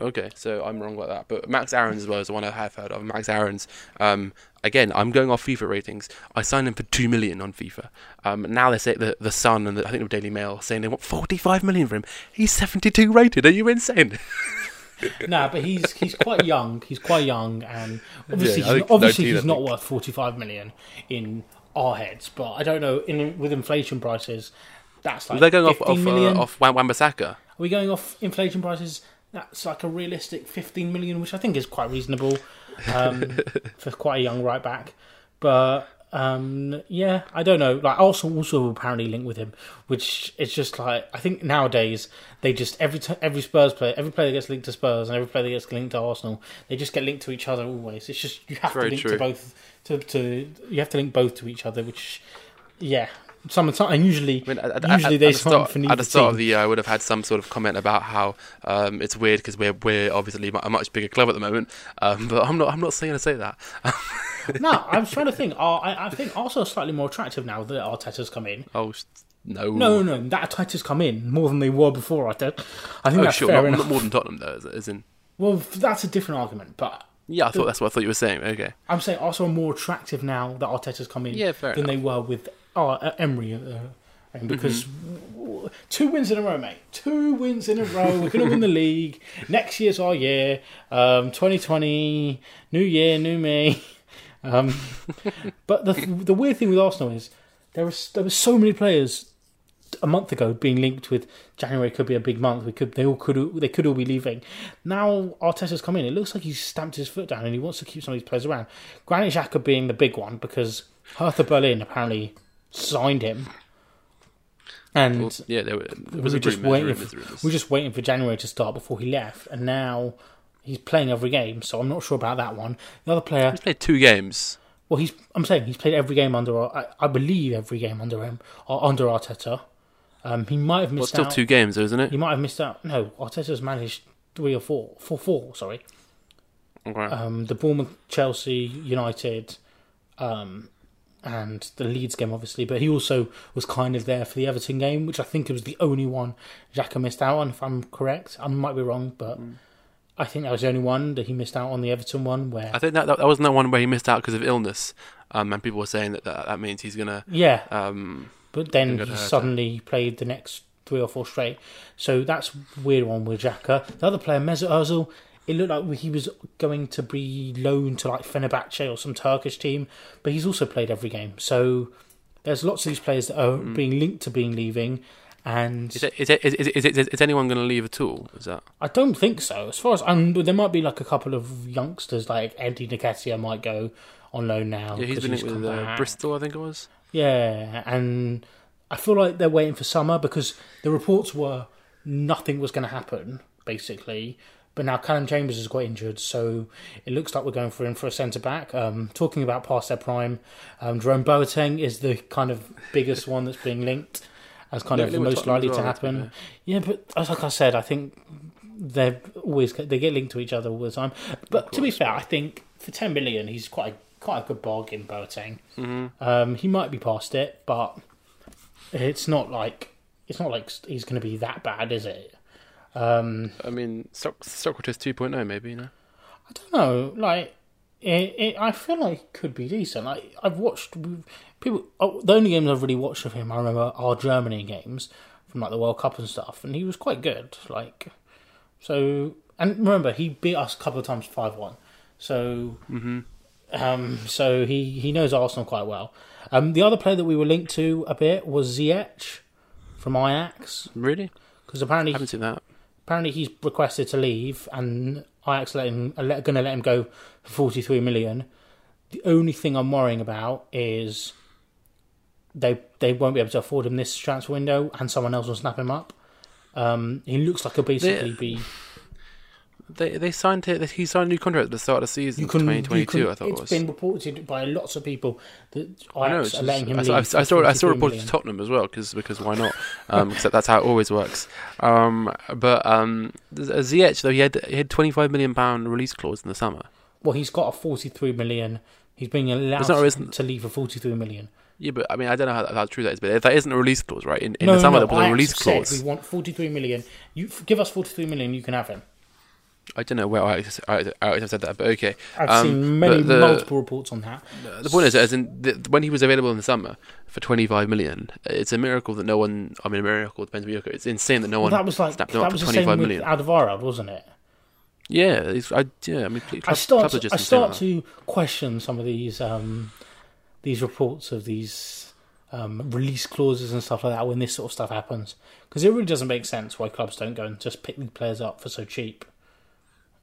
Okay, so I'm wrong about that. But Max Aarons as well is the one I have heard of. Max Aarons. Um, again, I'm going off FIFA ratings. I signed him for two million on FIFA. Um, now they say the the Sun and the, I think the Daily Mail are saying they want 45 million for him. He's 72 rated. Are you insane? no, but he's he's quite young. He's quite young, and obviously, Yeah, he's, obviously he's not worth forty five million in our heads. But I don't know. In with inflation prices, that's like They're going off 15 off, million. uh, off Wan-Bissaka. Are we going off inflation prices? That's like a realistic 15 million, which I think is quite reasonable um, for quite a young right back. But um, yeah, I don't know. Like Arsenal also apparently linked with him, which is just like I think nowadays they just every t- every Spurs player, every player that gets linked to Spurs and every player that gets linked to Arsenal, they just get linked to each other always. It's just you have to Very link to both to, to you have to link both to each other, which yeah. Some and usually, I mean, at- usually at, they at the start, at the start team. of the year, I would have had some sort of comment about how um, it's weird because we're we're obviously a much bigger club at the moment. Um, but I'm not I'm not saying to say that. no, I was trying to think. Uh, I, I think Arsenal are slightly more attractive now that Arteta's come in. oh no, No, no, no, that Arteta's come in more than they were before. Arteta. I think Oh that's sure, fair not, enough. not more than Tottenham though, as, as in. Well, that's a different argument, but Yeah, I thought that's what I thought you were saying. Okay. I'm saying Arsenal are more attractive now that Arteta's come in Yeah, than they were with uh, Emery. Uh, and because w- two wins in a row, mate. Two wins in a row. We're going to win the league. Next year's our year. Um, 2020, new year, new me. Um, but the the weird thing with Arsenal is there was there were so many players a month ago being linked with January could be a big month. We could they all could they could all be leaving. Now Arteta's come in. It looks like he's stamped his foot down and he wants to keep some of these players around. Granit Xhaka being the big one because Hertha Berlin apparently signed him. And Well, yeah, there were, there we was were a just waiting. For, we were just waiting for January to start before he left, and now he's playing every game. So I'm not sure about that one. The other player, He's played two games. well, he's I'm saying he's played every game under. I, I believe every game under him or under Arteta. Um, he might have missed. Well, still out. two games, though, isn't it? He might have missed out. No, Arteta's managed three or four, four, four. Sorry, Okay. um, the Bournemouth, Chelsea, United, um, and the Leeds game, obviously. But he also was kind of there for the Everton game, which I think was the only one Xhaka missed out on. If I'm correct, I might be wrong, but I think that was the only one that he missed out on the Everton one. Where I think that, that that wasn't that one where he missed out because of illness, um, and people were saying that that, that means he's gonna. yeah, Um, but then he suddenly played the next three or four straight. So that's a weird one with Xhaka. The other player, Mesut Ozil, it looked like he was going to be loaned to like Fenerbahce or some Turkish team, but he's also played every game. So there's lots of these players that are being linked to being leaving, and is, it, is, it, is, it, is, it, is anyone going to leave at all? Is that I don't think so. As far as um, there might be like a couple of youngsters, like Eddie Nketiah might go on loan now. yeah? He's been in come with uh. Bristol, I think it was. Yeah, and I feel like they're waiting for summer because the reports were nothing was going to happen, basically. But now Calum Chambers is quite injured, so it looks like we're going for him for a centre back. Um, talking about past their prime, um, Jerome Boateng is the kind of biggest one that's being linked as kind of the most likely to happen. Yeah, but as like I said, I think they're always they get linked to each other all the time. But to be fair, I think for ten million, he's quite a, quite a good bargain, Boateng. Mm-hmm. Um, he might be past it, but it's not like it's not like he's going to be that bad, is it? Um, I mean, Soc- Sokratis 2.0, maybe. You know. I don't know. Like it, it, I feel like it could be decent. Like I've watched people. Oh, the only games I've really watched of him, I remember, are Germany games from like the World Cup and stuff, and he was quite good. Like so, and remember he beat us a couple of times five one. So, um, so he he knows Arsenal quite well. Um, the other player that we were linked to a bit was Ziyech from Ajax Really? because apparently I haven't seen that. apparently he's requested to leave, and Ajax let him, going to let him go for forty three million. The only thing I'm worrying about is they they won't be able to afford him this transfer window, and someone else will snap him up. Um, he looks like he'll basically be. They they signed it. He signed a new contract at the start of the season, You can, twenty you can- I thought it it's was. been reported by lots of people that I know. Ajax It's just, letting him I, leave. saw, I, I saw. I saw 43 reports to Tottenham as well because because why not? Um, that, that's how it always works. Um, but um, Ziyech though he had he had twenty five million pound release clause in the summer. Well, he's got a forty three million. He's being allowed not- to, leave for forty three million. Yeah, but I mean I don't know how, how true that is. But that isn't a release clause, right? In, in no, the summer no, there was a release clause. We want forty three million. You give us forty three million, you can have him. I don't know where I, I, I have said that, but okay. I've Um, seen many the- multiple reports on that. The point is, as in the, when he was available in the summer for 25 million, it's a miracle that no one. I mean, a miracle depends. on It's insane that no Well, one that was like snapped him that up was for the same 25 with million. Alderweireld, wasn't it? Yeah, it's, I yeah. I mean, club, I start to, I start to question some of these um, these reports of these um, release clauses and stuff like that when this sort of stuff happens because it really doesn't make sense why clubs don't go and just pick these players up for so cheap.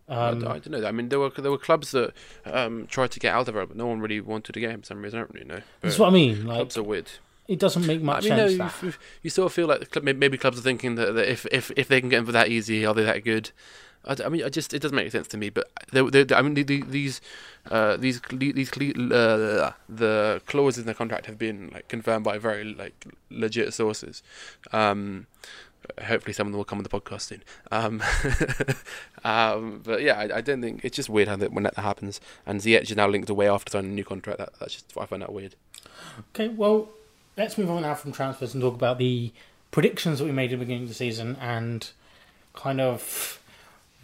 I, Um, I don't know. I mean, there were there were clubs that um, tried to get Alderweireld, but no one really wanted to get him for some reason. I don't really know. that's what I mean. Like clubs are weird. it doesn't make I much mean, no, sense. you, that. you, you sort of feel like the club, maybe clubs are thinking that, that if, if if they can get him for that easy, are they that good? I mean, I just it doesn't make sense to me. But they, they, I mean, the, the, these uh, these these uh, the clauses in the contract have been like confirmed by very like legit sources. Um, hopefully, some of them will come on the podcast soon. Um, um, but yeah, I, I don't think it's just weird how that when that happens. And Ziyech is now linked away after signing a new contract. That, that's just I find that weird. Okay, well, let's move on now from transfers and talk about the predictions that we made at the beginning of the season and kind of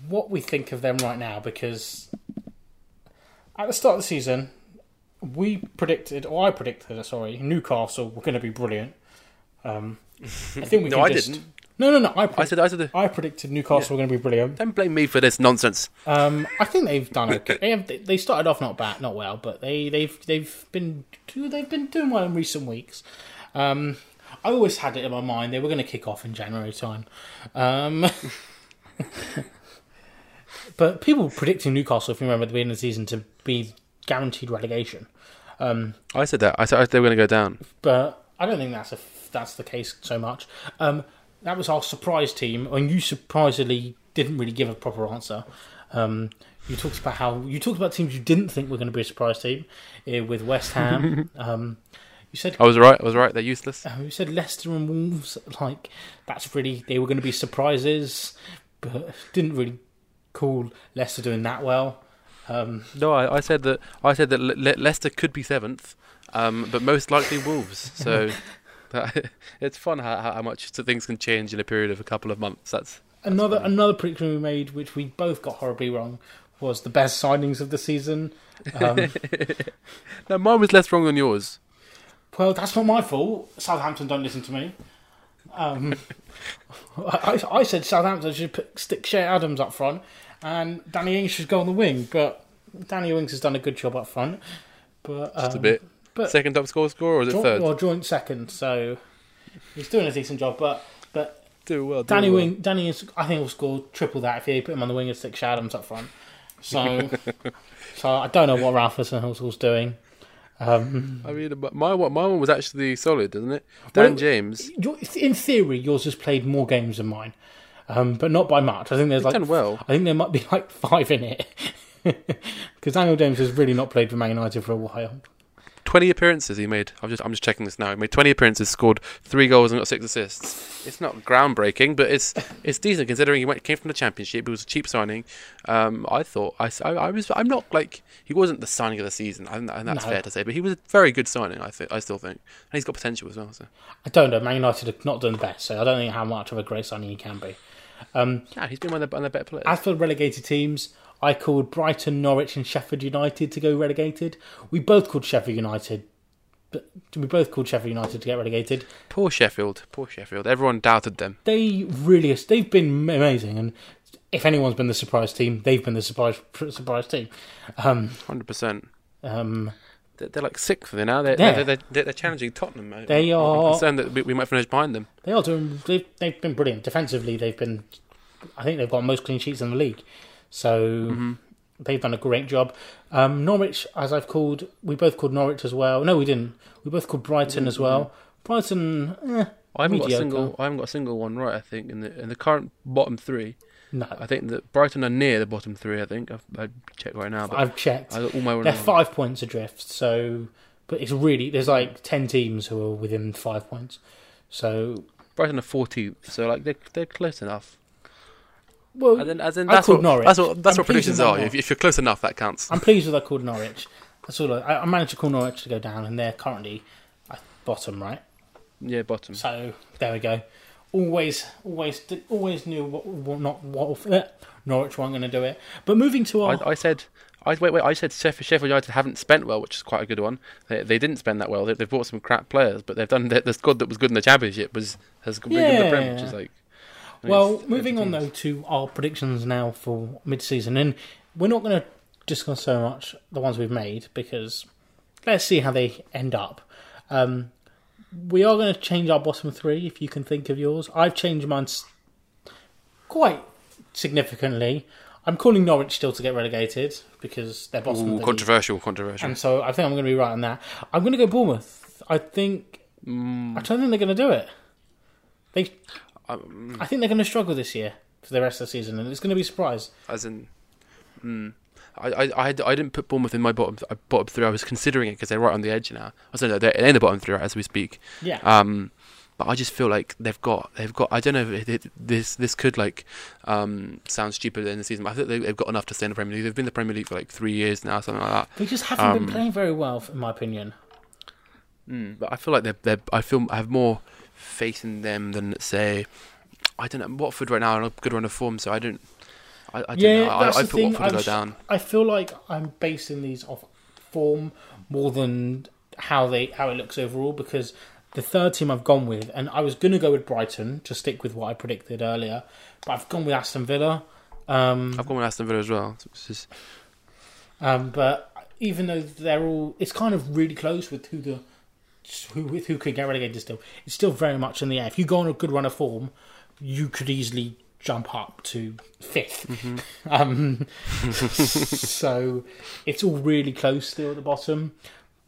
what we think of them right now. Because at the start of the season, we predicted, or I predicted, sorry, Newcastle were going to be brilliant. Um, I think we No, I just- didn't. No, no, no. I, I said I said. I predicted Newcastle were going to be brilliant. Don't blame me for this nonsense. Um, I think they've done okay. They, have, they started off not bad, not well, but they they've they've been they've been doing well in recent weeks. Um, I always had it in my mind they were going to kick off in January time, um, but people predicting Newcastle, if you remember, at the beginning of the season to be guaranteed relegation. Um, I said that. I said they were going to go down. but I don't think that's a, that's the case so much. Um, that was our surprise team, and you surprisingly didn't really give a proper answer. Um, you talked about how you talked about teams you didn't think were going to be a surprise team uh, with West Ham. um, you said I was right. I was right. They're useless. uh, you said Leicester and Wolves. Like that's really they were going to be surprises, but didn't really call Leicester doing that well. Um, No, I, I said that. I said that Le- Le- Leicester could be seventh, um, but most likely Wolves. So that, it's fun how, how much things can change in a period of a couple of months. That's Another funny. another prediction we made, which we both got horribly wrong, was the best signings of the season. Um, no, mine was less wrong than yours. well, that's not my fault. Southampton don't listen to me. Um, I, I I said Southampton should put, stick Che Adams up front, and Danny Ings should go on the wing. But Danny Ings has done a good job up front. But um, Just a bit. But- Second top score scorer, or is it joint, third? well, joint second, so he's doing a decent job. But but do well. Do Danny well. Wing, Danny is, I think will score triple that if he put him on the wing and stick Che Adams up front. So, so I don't know what Ralph Hasenhüttl's doing. Um, I mean, but my one, my one was actually solid, isn't it? Dan Well, James. in theory, yours has played more games than mine, um, but not by much. I think there's He's like done well. I think there might be like five in it because Daniel James has really not played for Man United for a while. Twenty appearances he made. I'm just I'm just checking this now. He made twenty appearances, scored three goals, and got six assists. It's not groundbreaking, but it's it's decent considering he went came from the Championship. It was a cheap signing. Um, I thought I, I, I was I'm not like he wasn't the signing of the season. I think that's No. fair to say, but he was a very good signing. I think I still think, and he's got potential as well. So I don't know. Man United have not done the best, so I don't think how much of a great signing he can be. Um, yeah, he's been one of the, one of the better players. As for relegated teams, I called Brighton, Norwich, and Sheffield United to go relegated. We both called Sheffield United. But we both called Sheffield United to get relegated. Poor Sheffield. Poor Sheffield. Everyone doubted them. They really, they've been amazing, and if anyone's been the surprise team, they've been the surprise surprise team. Um, Hundred percent. um, They're, they're like sixth for now. They're, they're, they're, they're challenging Tottenham. mate. They I'm are- concerned that we, we might finish behind them. They are doing. They've, they've been brilliant defensively. They've been. I think they've got most clean sheets in the league, so they've done a great job. Um, Norwich, as I've called, we both called Norwich as well. No, we didn't. We both called Brighton as well. Brighton, eh, I haven't got a single. I haven't got a single one right. I think in the in the current bottom three. no. I think that Brighton are near the bottom three. I think I've, I'd check right now, but I've checked. I got all my They're five points adrift. So, but it's really there's like ten teams who are within five points. So, Brighton are fourteenth, so like they're they're close enough. Well, And then, as in I that's called what Norwich. that's what that's I'm what predictions that are. If, if you're close enough, that counts. I'm pleased with I called Norwich. That's all. I, I managed to call Norwich to go down, and they're currently at bottom, right? Yeah, bottom. So there we go. Always, always, always knew what, what not what uh, Norwich weren't going to do it. But moving to our, I, I said, I wait, wait. I said Sheffield, Sheffield United haven't spent well, which is quite a good one. They, they didn't spend that well. They, they've bought some crap players, but they've done the, the squad that was good in the Championship was has been good in the Prem, which is like. Well, moving on though to our predictions now for mid-season, and we're not going to discuss so much the ones we've made because let's see how they end up. Um, we are going to change our bottom three if you can think of yours. I've changed mine quite significantly. I'm calling Norwich still to get relegated because they're bottom Ooh, the league. controversial, controversial. And so I think I'm going to be right on that. I'm going to go Bournemouth. I think Mm, I don't think they're going to do it. They, um, I think they're going to struggle this year for the rest of the season, and it's going to be a surprise. as in, mm, I, I, I, had- I didn't put Bournemouth in my bottom uh, bottom three. I was considering it because they're right on the edge now. I said they're in the bottom three right, as we speak. Yeah, Um, but I just feel like they've got they've got. I don't know if it, this this could like um, sound stupid in the season, but I think they, they've got enough to stay in the Premier League. They've been in the Premier League for like three years now, something like that. they just haven't um, been playing very well, in my opinion. Mm, but I feel like they're, they're I feel I have more faith in them than say I don't know Watford right now are on a good run of form, so I don't. I, I don't Yeah, know. I, that's I the put thing, Watford I'm go down. I feel like I'm basing these off form more than how they how it looks overall because the third team I've gone with, and I was going to go with Brighton to stick with what I predicted earlier, but I've gone with Aston Villa. Um, I've gone with Aston Villa as well. Just- Um, but even though they're all, it's kind of really close with who the who with who could get relegated. Still, it's still very much in the air. If you go on a good run of form, you could easily jump up to 5th Um, so it's all really close still at the bottom.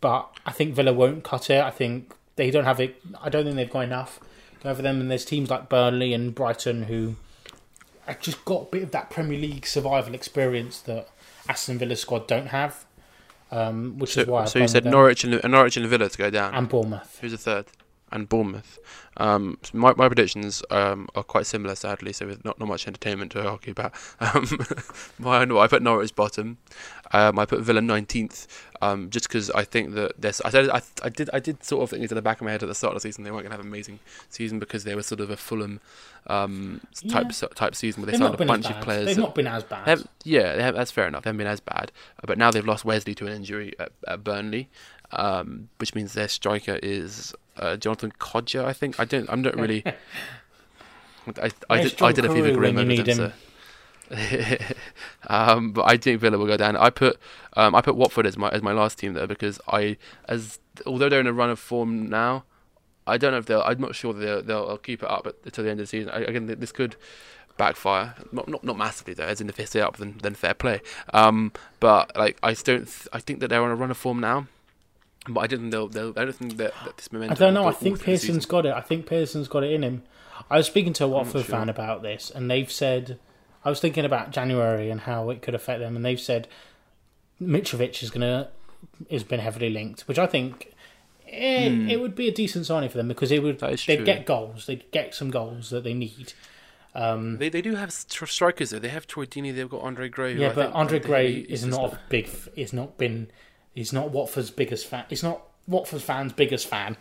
But I think Villa won't cut it. I think they don't have it. I don't think they've got enough going for them. And there's teams like Burnley and Brighton who have just got a bit of that Premier League survival experience that Aston Villa squad don't have. Um, which so, is why so you said. Norwich and Norwich and Villa to go down. and Bournemouth. Who's the third? And Bournemouth. Um, my my predictions um, are quite similar, sadly. So with not not much entertainment to argue about. Um, my no, I put Norwich bottom. Um, I put Villa nineteenth. Um, just because I think that this, I said I, I did I did sort of think into the back of my head at the start of the season they weren't going to have an amazing season because they were sort of a Fulham um, type Yeah. so- type season where they They've signed a bunch of players. They've that- not been as bad. they yeah, they have, that's fair enough. They haven't been as bad, Uh, but now they've lost Wesley to an injury at, at Burnley, um, which means their striker is uh, Jonathan Kodjia. I think I don't. I'm not really. I, I, did, I did a Carew FIFA when grim you need them, um, but I think Villa will go down. I put um, I put Watford as my as my last team there because I as although they're in a run of form now, I don't know if they'll. I'm not sure they'll they'll keep it up until the end of the season. I, again, this could backfire. Not not not massively though. As in, if they stay up, then then fair play. Um, but like I don't. Th- I think that they're on a run of form now. But I didn't. They'll. they'll I don't think that, that this moment I don't know. I think Pearson's got it. I think Pearson's got it in him. I was speaking to a Watford sure. fan about this, and they've said I was thinking about January and how it could affect them, and they've said Mitrovic is gonna has been heavily linked, which I think it, it would be a decent signing for them because it would they'd true. get goals, they'd get some goals that they need. Um, They they do have strikers though. They have Troy Deeney. They've got Andre Gray. yeah, but think Andre Gray is not a big. Is not been. He's not Watford's biggest fan. He's not Watford fans' biggest fan.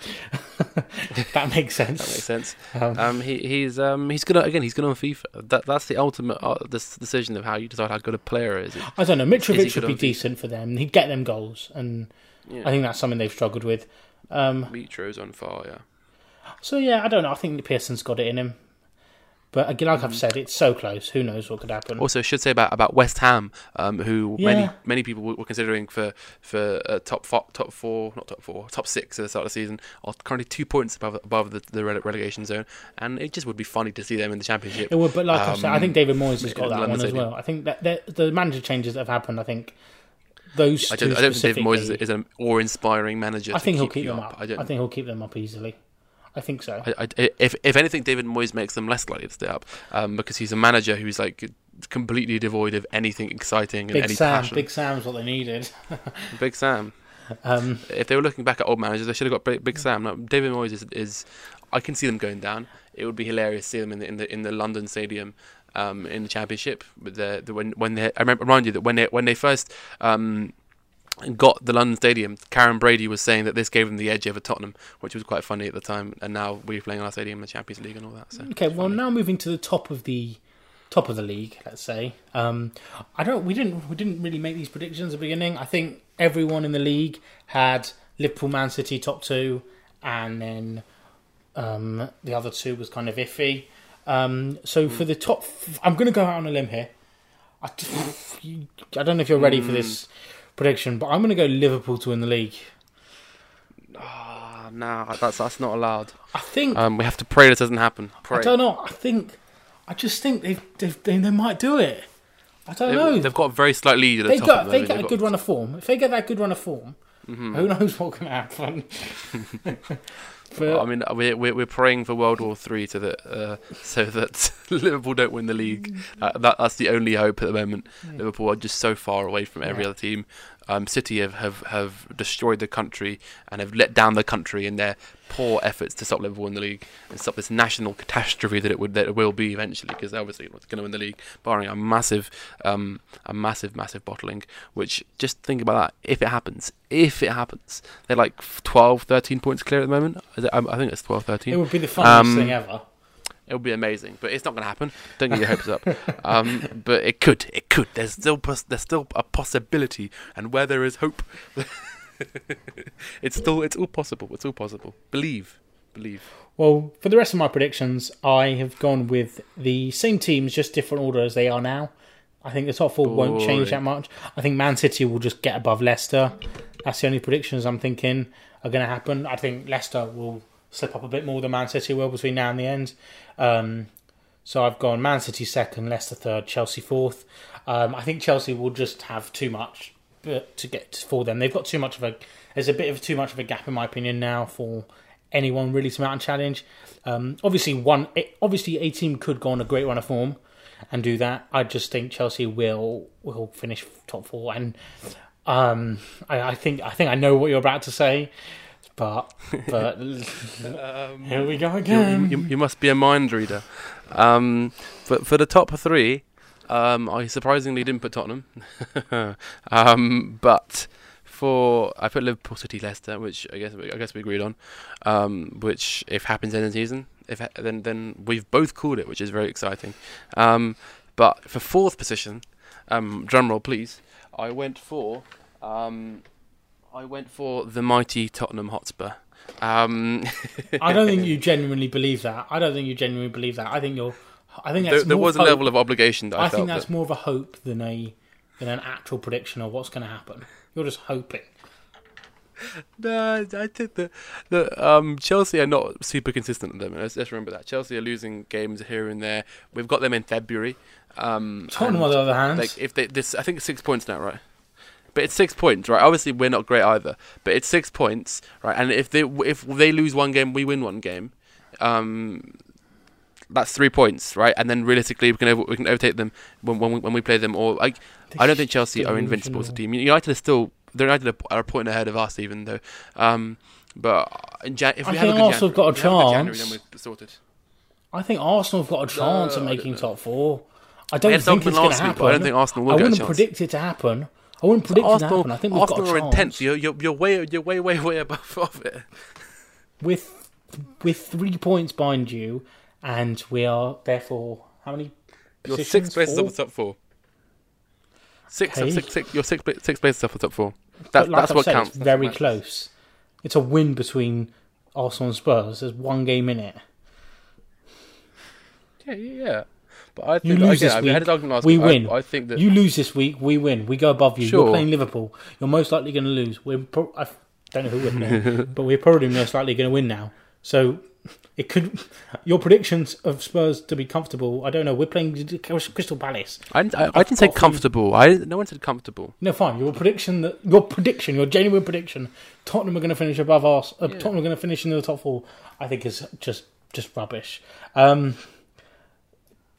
that makes sense. That makes sense. Um, Um, he, he's um, he's good at, again. He's good on FIFA. That that's the ultimate uh, this decision of how you decide how good a player is. I don't know. Mitrovic would be on FIFA? decent for them. He'd get them goals, and Yeah. I think that's something they've struggled with. Um, Mitro's on fire. so yeah, I don't know. I think Pearson's got it in him. But again, like I've said, it's so close. Who knows what could happen? Also, I should say about about West Ham, um, who Yeah. many many people were considering for for uh, top four, top four, not top four, top six at the start of the season, are currently two points above above the, the rele- relegation zone, and it just would be funny to see them in the championship. It would, but like I said, I Um, think David Moyes has got that London one as well. I think that the manager changes that have happened. I think those I don't, I don't think David Moyes is, is an awe-inspiring manager. I think he'll keep keep them up. up. I don't. I think he'll keep them up easily. I think so. I, I, if if anything, David Moyes makes them less likely to stay up um, because he's a manager who's like completely devoid of anything exciting and Big any Sam, passion. Big Sam's what they needed. Big Sam. Um, If they were looking back at old managers, they should have got Big, Sam. No, David Moyes is, is. I can see them going down. It would be hilarious to see them in the in the in the London Stadium. Um, in the championship, but the, the when when they I remember remind you that when they when they first um, got the London Stadium, Karren Brady was saying that this gave them the edge over Tottenham, which was quite funny at the time. And now we're playing in our stadium in the Champions League and all that. So okay, well funny. now moving to the top of the top of the league, let's say. Um, I don't. We didn't. We didn't really make these predictions at the beginning. I think everyone in the league had Liverpool, Man City top two, and then um, the other two was kind of iffy. Um, so for the top, f- I'm going to go out on a limb here. I, I don't know if you're ready for this prediction, but I'm going to go Liverpool to win the league. Ah, no, that's that's not allowed. I think Um, we have to pray this doesn't happen. Pray. I don't know. I think I just think they they they, they might do it. I don't know. They, have got a very slight lead at the They top. got at the they get a They've good run of form. If they get that good run of form, Mm-hmm. who knows what can happen? but I mean, we're, we're we're praying for World War Three to the uh, so that Liverpool don't win the league. Uh, that that's the only hope at the moment. Liverpool are just so far away from every Yeah. other team. Um, City have, have have destroyed the country and have let down the country in their poor efforts to stop Liverpool in the league and stop this national catastrophe that it would that it will be eventually because obviously not going to win the league, barring a massive um, a massive massive bottling. Which just think about that. If it happens, if it happens, they're like 12, 13 points clear at the moment. I I think it's 12, 13. it would be the funniest Um, thing ever. It would be amazing, but it's not going to happen. Don't get your hopes up. Um, but it could. It could. There's still there's still a possibility, and where there is hope, it's still it's all possible. It's all possible. Believe, believe. Well, for the rest of my predictions, I have gone with the same teams, just different order as they are now. I think the top four won't change that much. I think Man City will just get above Leicester. That's the only predictions I'm thinking are going to happen. I think Leicester will slip up a bit more than Man City will between now and the end. Um, so I've gone Man City second, Leicester third, Chelsea fourth. Um, I think Chelsea will just have too much to get for them. They've got too much of a. There's a bit of too much of a gap in my opinion now for anyone really to mount and challenge. Um, obviously, one it, obviously a team could go on a great run of form and do that. I just think Chelsea will will finish top four, and um, I, I think I think I know what you're about to say, but but here we go You, again. you, you must be a mind reader. Um, but for the top three, um, I surprisingly didn't put Tottenham. um, but for I put Liverpool, City, Leicester, which I guess I guess we agreed on. Um, which if happens in the season, if ha- then then we've both called it, which is very exciting. Um, but for fourth position, um, drum roll please. I went for um, I went for the mighty Tottenham Hotspur. Um, I don't think you genuinely believe that. I don't think you genuinely believe that. I think you're. I think there, there was a hope. level of obligation that I, I think that's that- more of a hope than a than an actual prediction of what's going to happen. You're just hoping. No, I think that the um, Chelsea are not super consistent at them. Let's, let's remember that Chelsea are losing games here and there. We've got them in February. Um, Tottenham, on the other hand, like if they this, I think six points now, right? But it's six points, right? Obviously, we're not great either, but it's six points, right? And if they if they lose one game, we win one game. Um, that's three points, right? And then realistically, we can over, we can overtake them when when we, when we play them. Or like, I don't think Chelsea are invincible as a team. United are still they're United are- a point ahead of us, even though. Um, but in Jan- if I we have a think good Arsenal January, have got a have good January, chance. then we're sorted. I think Arsenal have got a chance No, of making top four. I don't think it's going to happen. I don't think Arsenal will I wouldn't chance. predict it to happen. I wouldn't predict to Arsenal, happen. I think we've Arsenal got are intense. You're, you're, you're way, you're way, way, way above of it. with with three points behind you, and we are therefore how many? You're six places off the top four. Six, Okay. six, six, you're six, six places off the top four. That, like that's I've what said, counts. It's very matters. close. It's a win between Arsenal and Spurs. There's one game in it. Yeah, yeah, yeah. But I You lose again, this I- had week, last we week. Win. I, think that You lose this week, we win. We go above you. Sure. You're playing Liverpool. You're most likely going to lose. We're pro- I don't know who we're but we're probably most likely going to win now. So it could. Your predictions of Spurs to be comfortable. I don't know. We're playing Crystal Palace. I, didn't- I, I didn't say comfortable. I no one said comfortable. No, fine. Your prediction that your prediction, your genuine prediction, Tottenham are going to finish above us. Uh, Yeah. Tottenham are going to finish in the top four. I think is just just rubbish. Um,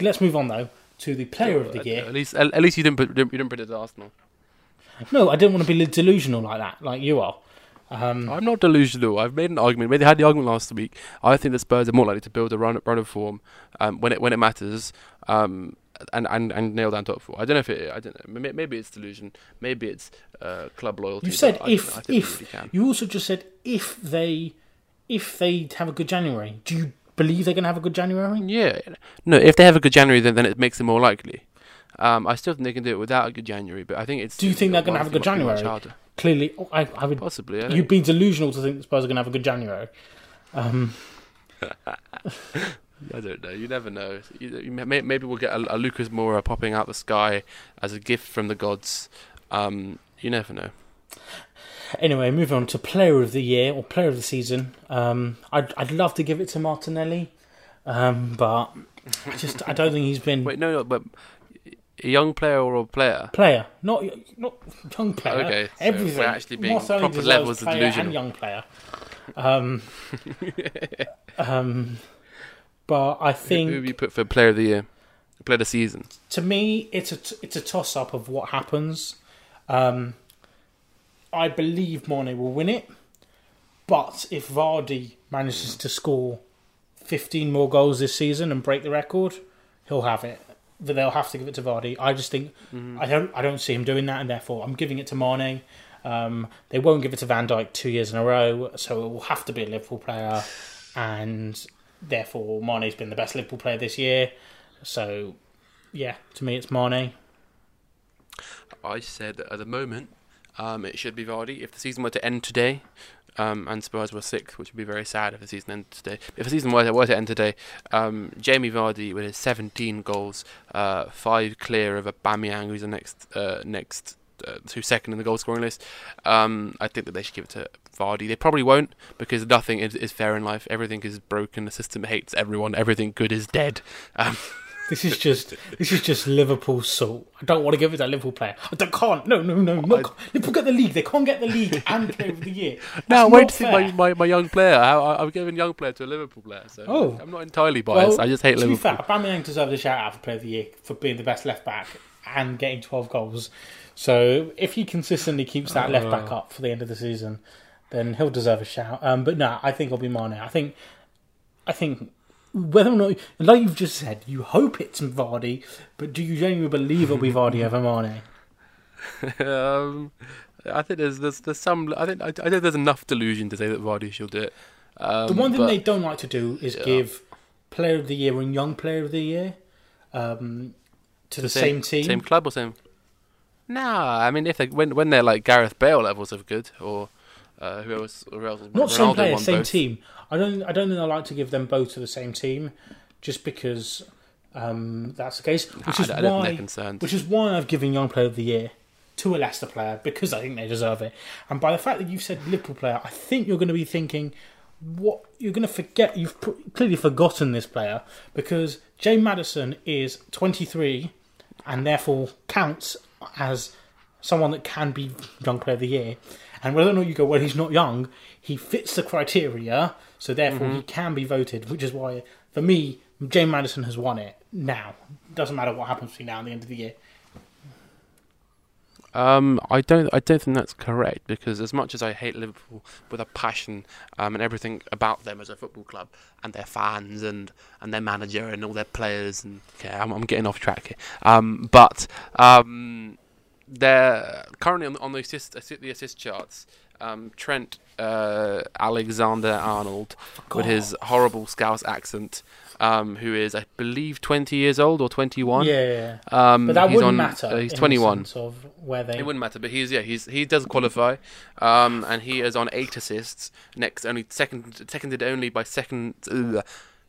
let's move on though to the player of the year. At least, at, least you didn't, put- you didn't predict Arsenal. No, I didn't want to be delusional like that, like you are. Um, I'm not delusional. I've made an argument. Maybe I had the argument last week. I think the Spurs are more likely to build a run, run of form um, when it when it matters, um, and, and and nail down top four. I don't know if it. I don't know. Maybe it's delusion. Maybe it's uh, club loyalty. you said if if really can. you also just said if they if they have a good January. Do you believe they're going to have a good January? Yeah. No, if they have a good January, then, then it makes them more likely. Um, I still think they can do it without a good January, but I think it's. Do you think they're gonna have a good January? Clearly, I, I would. Possibly. I You'd be delusional to think the Spurs are going to have a good January. Um, I don't know. You never know. You, you may, maybe we'll get a, a Lucas Moura popping out the sky as a gift from the gods. Um, you never know. Anyway, moving on to player of the year or player of the season. Um, I'd I'd love to give it to Martinelli, um, but I just I don't think he's been Wait, no, no, but a young player or a player? player, not not young player. Okay, so everything. we're actually being proper levels of and young player. Um, um, but I think who have you put for player of the year? Player of the season? to me, it's a it's a toss up of what happens. Um, I believe Mane will win it, but if Vardy manages to score 15 more goals this season and break the record, he'll have it. But they'll have to give it to Vardy. I just think Mm-hmm. I don't I don't see him doing that, and therefore I'm giving it to Mane. Um, they won't give it to Van Dijk two years in a row, so it will have to be a Liverpool player, and therefore Mane's been the best Liverpool player this year. So yeah, to me it's Mane. I said that at the moment um, it should be Vardy. If the season were to end today, um, and Spurs were sixth, which would be very sad if the season ended today. If the season were to, end today, um, Jamie Vardy with his 17 goals, uh, five clear of Aubameyang, who's the next uh, next uh, who's second in the goal scoring list. Um, I think that they should give it to Vardy. They probably won't because nothing is, is fair in life. Everything is broken. The system hates everyone. Everything good is dead. Um, This is just this is just Liverpool salt. I don't want to give it to a Liverpool player. I don't, can't. No, no, no. no. Liverpool get the league. They can't get the league and player of the year. No, That's wait not to see my, my, my young player. I, I, I'm giving young player to a Liverpool player, so Oh. I'm not entirely biased. I just hate to Liverpool. be fair, Aubameyang deserves a shout out for player of the year for being the best left back and getting 12 goals. So if he consistently keeps that left back Oh. up for the end of the season, then he'll deserve a shout. Um, but no, I think it'll be Mane. I think, I think whether or not, like you've just said, you hope it's Vardy, but do you genuinely believe it'll be Vardy over Mane? um, I think there's, there's there's some. I think I, I think there's enough delusion to say that Vardy should do it. Um, The one thing but- they don't like to do is Yeah. give player of the year and young player of the year um, to the, same, team. same club or same. Nah, I mean if they when when they're like Gareth Bale levels of good or uh, who else? Who else Not Ronaldo same player, same both. team. I don't. I don't think I like to give them both to the same team, just because um, that's the case. Which is I, why. Which is why I've given young player of the year to a Leicester player because I think they deserve it. And by the fact that you've said Liverpool player, I think you're going to be thinking what you're going to forget. You've pr- clearly forgotten this player because Jay Maddison is 23 and therefore counts as someone that can be young player of the year. And whether or not you go, well, he's not young, he fits the criteria, so therefore he can be voted. Which is why, for me, Jay Maddison has won it now. Doesn't matter what happens between now and the end of the year. Um, I don't. I don't think that's correct because as much as I hate Liverpool with a passion, um, and everything about them as a football club and their fans and, and their manager and all their players and okay, I'm, I'm getting off track here. Um, but um, they're currently on, on the assist assi- the assist charts. Um, Trent uh, Alexander Arnold with his horrible Scouse accent, um, who is I believe 20 years old or 21. Yeah, Um, but that he's wouldn't on, matter. uh, he's 21. sense of where they. It wouldn't matter, but he's yeah he's he does qualify, um, and he is on eight assists. Next, only second seconded only by second.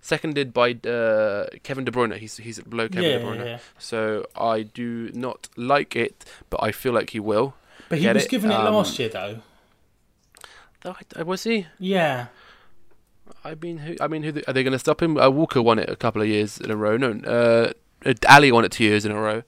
Seconded by uh, Kevin De Bruyne. He's he's below Kevin yeah, De Bruyne. yeah. So I do not like it, but I feel like he will. But he was it? given it Um, last year, though. Oh, I- was he? Yeah. I mean, who? I mean, who? Are they going to stop him? Uh, Walker won it a couple of years in a row. No, uh, Alli won it two years in a row.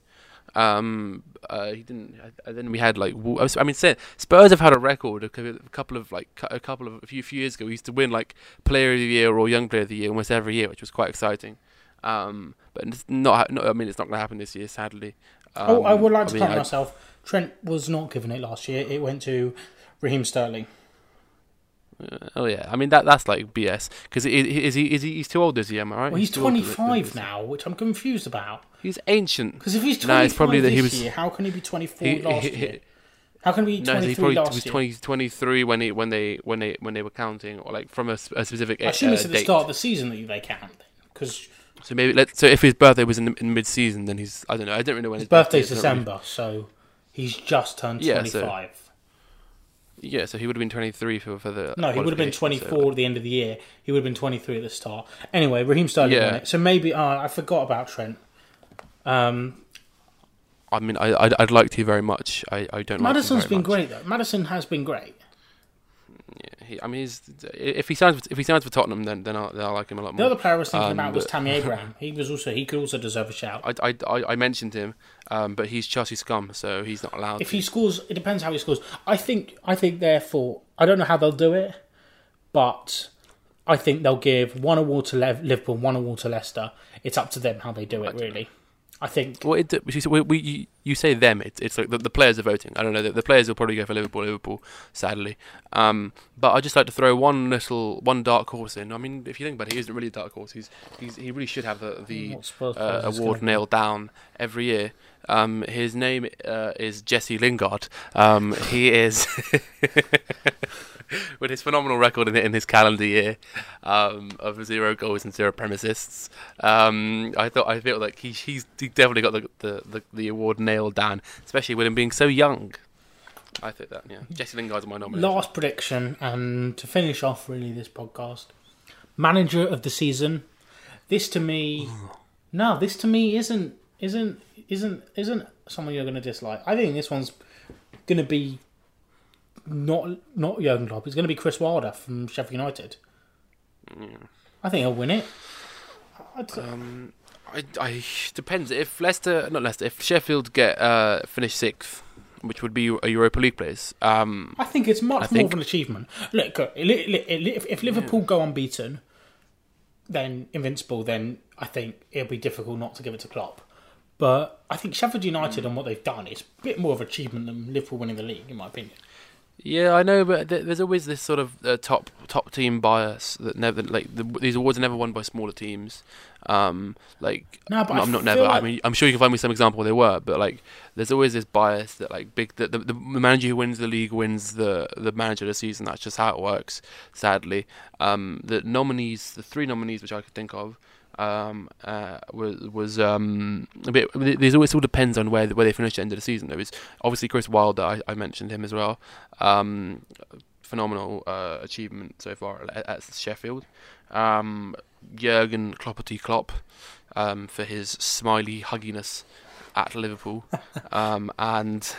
Um, uh, he didn't. And then we had like, I mean, Spurs have had a record a couple of like a couple of a few, few years ago. We used to win like Player of the Year or Young Player of the Year almost every year, which was quite exciting. Um, but it's not. not I mean, it's not going to happen this year, sadly. Um, oh, I would like to mean, correct myself. Trent was not given it last year. It went to Raheem Sterling. Oh yeah, I mean that that's like BS because is he is he he's too old is he? Am I right? Well, he's old to- 25 now, which I'm confused about. He's ancient. Because if he's 25 No, it's probably that this he was- year, how can he be 24 He- last he- year? How can he be No, 23 he probably was year? 20, 23 when he when they when they when they were counting or like from a specific I assume uh, it's at the date. start of the season that they count. Because So maybe let's. so if his birthday was in, in mid season, then he's I don't know I don't really know when his his, birthday's birthday is, December, so he's just turned Yeah, so- 25. really- yeah, so he would have been twenty three for for the No, he would have been 24 so- at the end of the year. He would have been 23 at the start. Anyway, Raheem Sterling Yeah. it. So maybe uh, I forgot about Trent. Um, I mean, I I'd, I'd like to very much. I, I don't. Maddison's like been much. great though. Maddison has been great. Yeah, he, I mean, he's, if he signs if he signs for Tottenham, then then I, then I like him a lot more. The other player I was thinking Um, about was but- Tammy Abraham. He was also he could also deserve a shout. I, I, I, mentioned him, um, but he's Chelsea scum, so he's not allowed. If to. he scores, it depends how he scores. I think I think therefore I don't know how they'll do it, but I think they'll give one award to Liverpool, one award to Leicester. It's up to them how they do it. Really, I think. Well, it, you, we, we, you, say them. It's it's like the, the players are voting. I don't know. The, the players will probably go for Liverpool. Liverpool, sadly. Um, but I'd just like to throw one little one dark horse in. I mean, if you think about it, he isn't really a dark horse. He's, he's he really should have the the uh, award nailed down every year. Um, his name uh, is Jesse Lingard. Um, he is with his phenomenal record in, in his calendar year um, of zero goals and zero premises. Um, I thought I feel like he, he's he definitely got the, the, the, the award nailed down, especially with him being so young. I think that yeah, Jesse Lingard's my nomination. Last prediction, and to finish off really this podcast, manager of the season. This to me, no, this to me isn't isn't isn't isn't someone you're going to dislike. I think this one's going to be not not Jurgen Klopp. It's going to be Chris Wilder from Sheffield United. Yeah. I think he'll win it. I'd- Um, I, I depends if Leicester, not Leicester, if Sheffield get uh, finish sixth, which would be a Europa League place. Um, I think it's much I more think- of an achievement. Look, if if Liverpool go unbeaten, then invincible, then I think it'll be difficult not to give it to Klopp. But I think Sheffield United and what they've done is a bit more of an achievement than Liverpool winning the league, in my opinion. Yeah, I know, but th- there's always this sort of uh, top top team bias that never like the, these awards are never won by smaller teams. Um, like No, but I'm, I'm not never. like- I mean, I'm sure you can find me some example where they were, but like there's always this bias that like big that the, the manager who wins the league wins the the manager of the season. That's just how it works. Sadly, um, the nominees, the three nominees which I could think of. Um, uh, was was um a bit. There's always all depends on where where they finish at the end of the season. There was obviously Chris Wilder. I, I mentioned him as well. Um, phenomenal uh, achievement so far at, at Sheffield. Um, Jurgen Kloppety Klopp um, for his smiley hugginess at Liverpool, um, and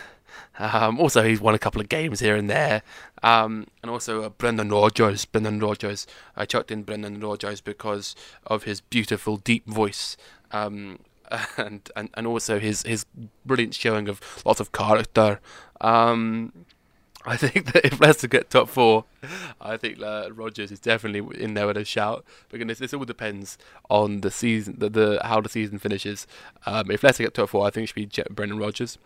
um, also he's won a couple of games here and there. Um, and also uh, Brendan Rodgers. Brendan Rodgers. I chucked in Brendan Rodgers because of his beautiful deep voice. Um, and, and and also his his brilliant showing of lots of character. Um, I think that if Leicester get top four, I think uh, Rodgers is definitely in there with a shout. Because this, this all depends on the season, the, the how the season finishes. Um, if Leicester get top four, I think it should be Brendan Rodgers.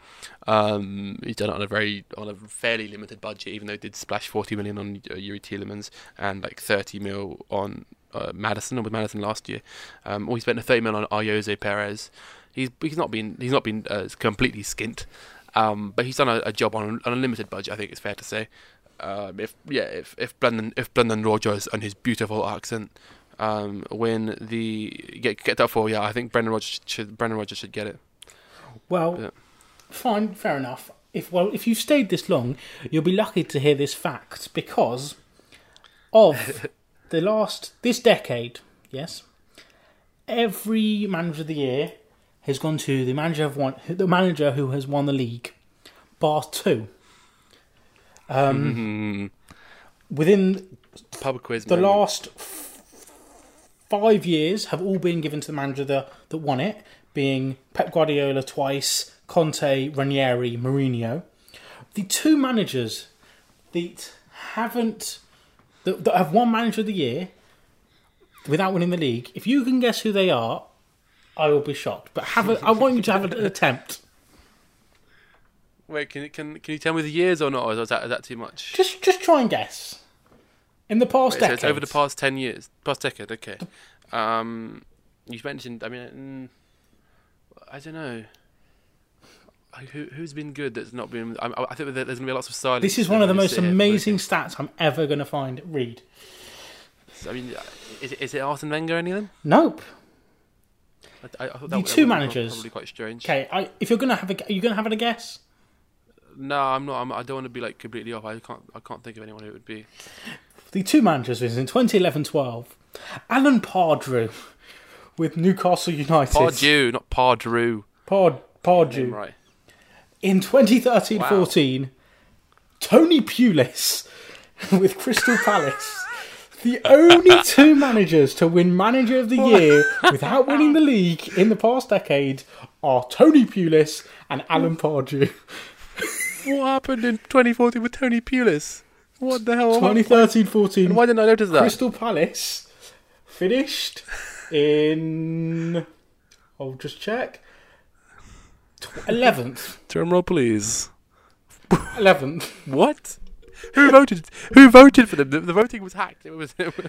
Um, he's done it on a very on a fairly limited budget, even though he did splash forty million on uh, Youri Tielemans and like thirty mil on uh, Maddison, with Maddison last year. Um, or he spent a thirty mil on Ayoze Perez. He's he's not been he's not been uh, completely skint. Um, but he's done a, a job on, on a limited budget. I think it's fair to say. Um, if yeah, if if Brendan if Brendan Rodgers and his beautiful accent um, win the get get that for yeah, I think Brendan Rodgers should Brendan Rodgers should get it. Well, Yeah. fine, fair enough. If well, if you've stayed this long, you'll be lucky to hear this fact because of the last this decade. Yes, every manager of the year has gone to the manager of one, the manager who has won the league, bar two. Um, within Pub quiz. the moment. last f- five years have all been given to the manager that, that won it, being Pep Guardiola twice, Conte, Ranieri, Mourinho. The two managers that haven't that, that have won manager of the year without winning the league. If you can guess who they are, I will be shocked. But have a, I want you to have an attempt. Wait, can can can you tell me the years or not? Or is that is that too much? Just just try and guess. In the past Wait, so decade, it's over the past ten years, past decade. Okay. Um, you mentioned. I mean, mm, I don't know. Who who's been good that's not been? I, I think there's gonna be lots of silence. This is one of the most sit here amazing stats I'm ever going to find. Read. I mean, is it, is it Arsene Wenger any of them? Nope. I, I, The two that would be managers. Probably quite strange. Okay, if you're gonna have a, are you gonna have a guess? No, I'm not. I'm, I don't want to be like completely off. I can't. I can't think of anyone who it would be. The two managers was in 2011-12. Alan Pardew with Newcastle United. Pardew, not Pardrew. Pard, Pardew. Right. In 2013-14, Tony Pulis with Crystal Palace. The only two managers to win Manager of the Year without winning the league in the past decade are Tony Pulis and Alan Pardew. What happened in 2014 with Tony Pulis? What the hell? 2013-14. Why didn't I notice that? Crystal Palace finished in. I'll just check. Eleventh, Drum roll, please. eleventh. What? Who voted? Who voted for them? The, the voting was hacked. It was, it was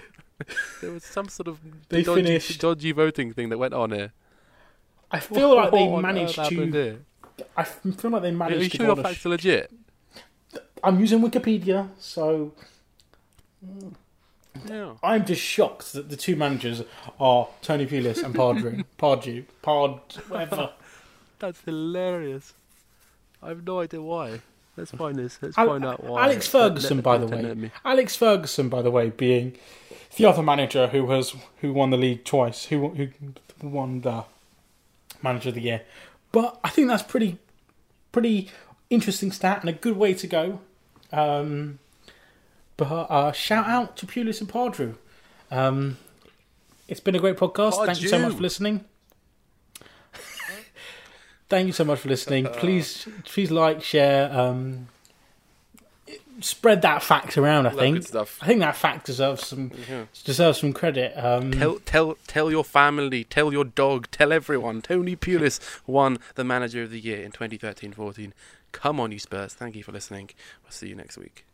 there was some sort of They dodgy, finished- dodgy voting thing that went on here. I feel like they managed to. I feel like they Are you managed to. sure your facts are legit? I'm using Wikipedia, so Yeah. I'm just shocked that the two managers are Tony Pulis and Pardew. Pardew. Pard. Whatever. That's hilarious. I have no idea why. Let's find this. Let's Al- find out why. Alex Ferguson, by the way. Alex Ferguson, by the way, being the other manager who has who won the league twice, who who won the manager of the year. But I think that's pretty pretty interesting stat and a good way to go. Um, but uh, shout out to Pulis and Pardrew. Um, it's been a great podcast. Thank you so much for listening. Thank you so much for listening. Please, please like, share, um, spread that fact around. I Love think. good stuff. I think that fact deserves some deserves some credit. Um, Tell tell tell your family, tell your dog, tell everyone. Tony Pulis won the manager of the year in 2013-14. Come on, you Spurs. Thank you for listening. We'll see you next week.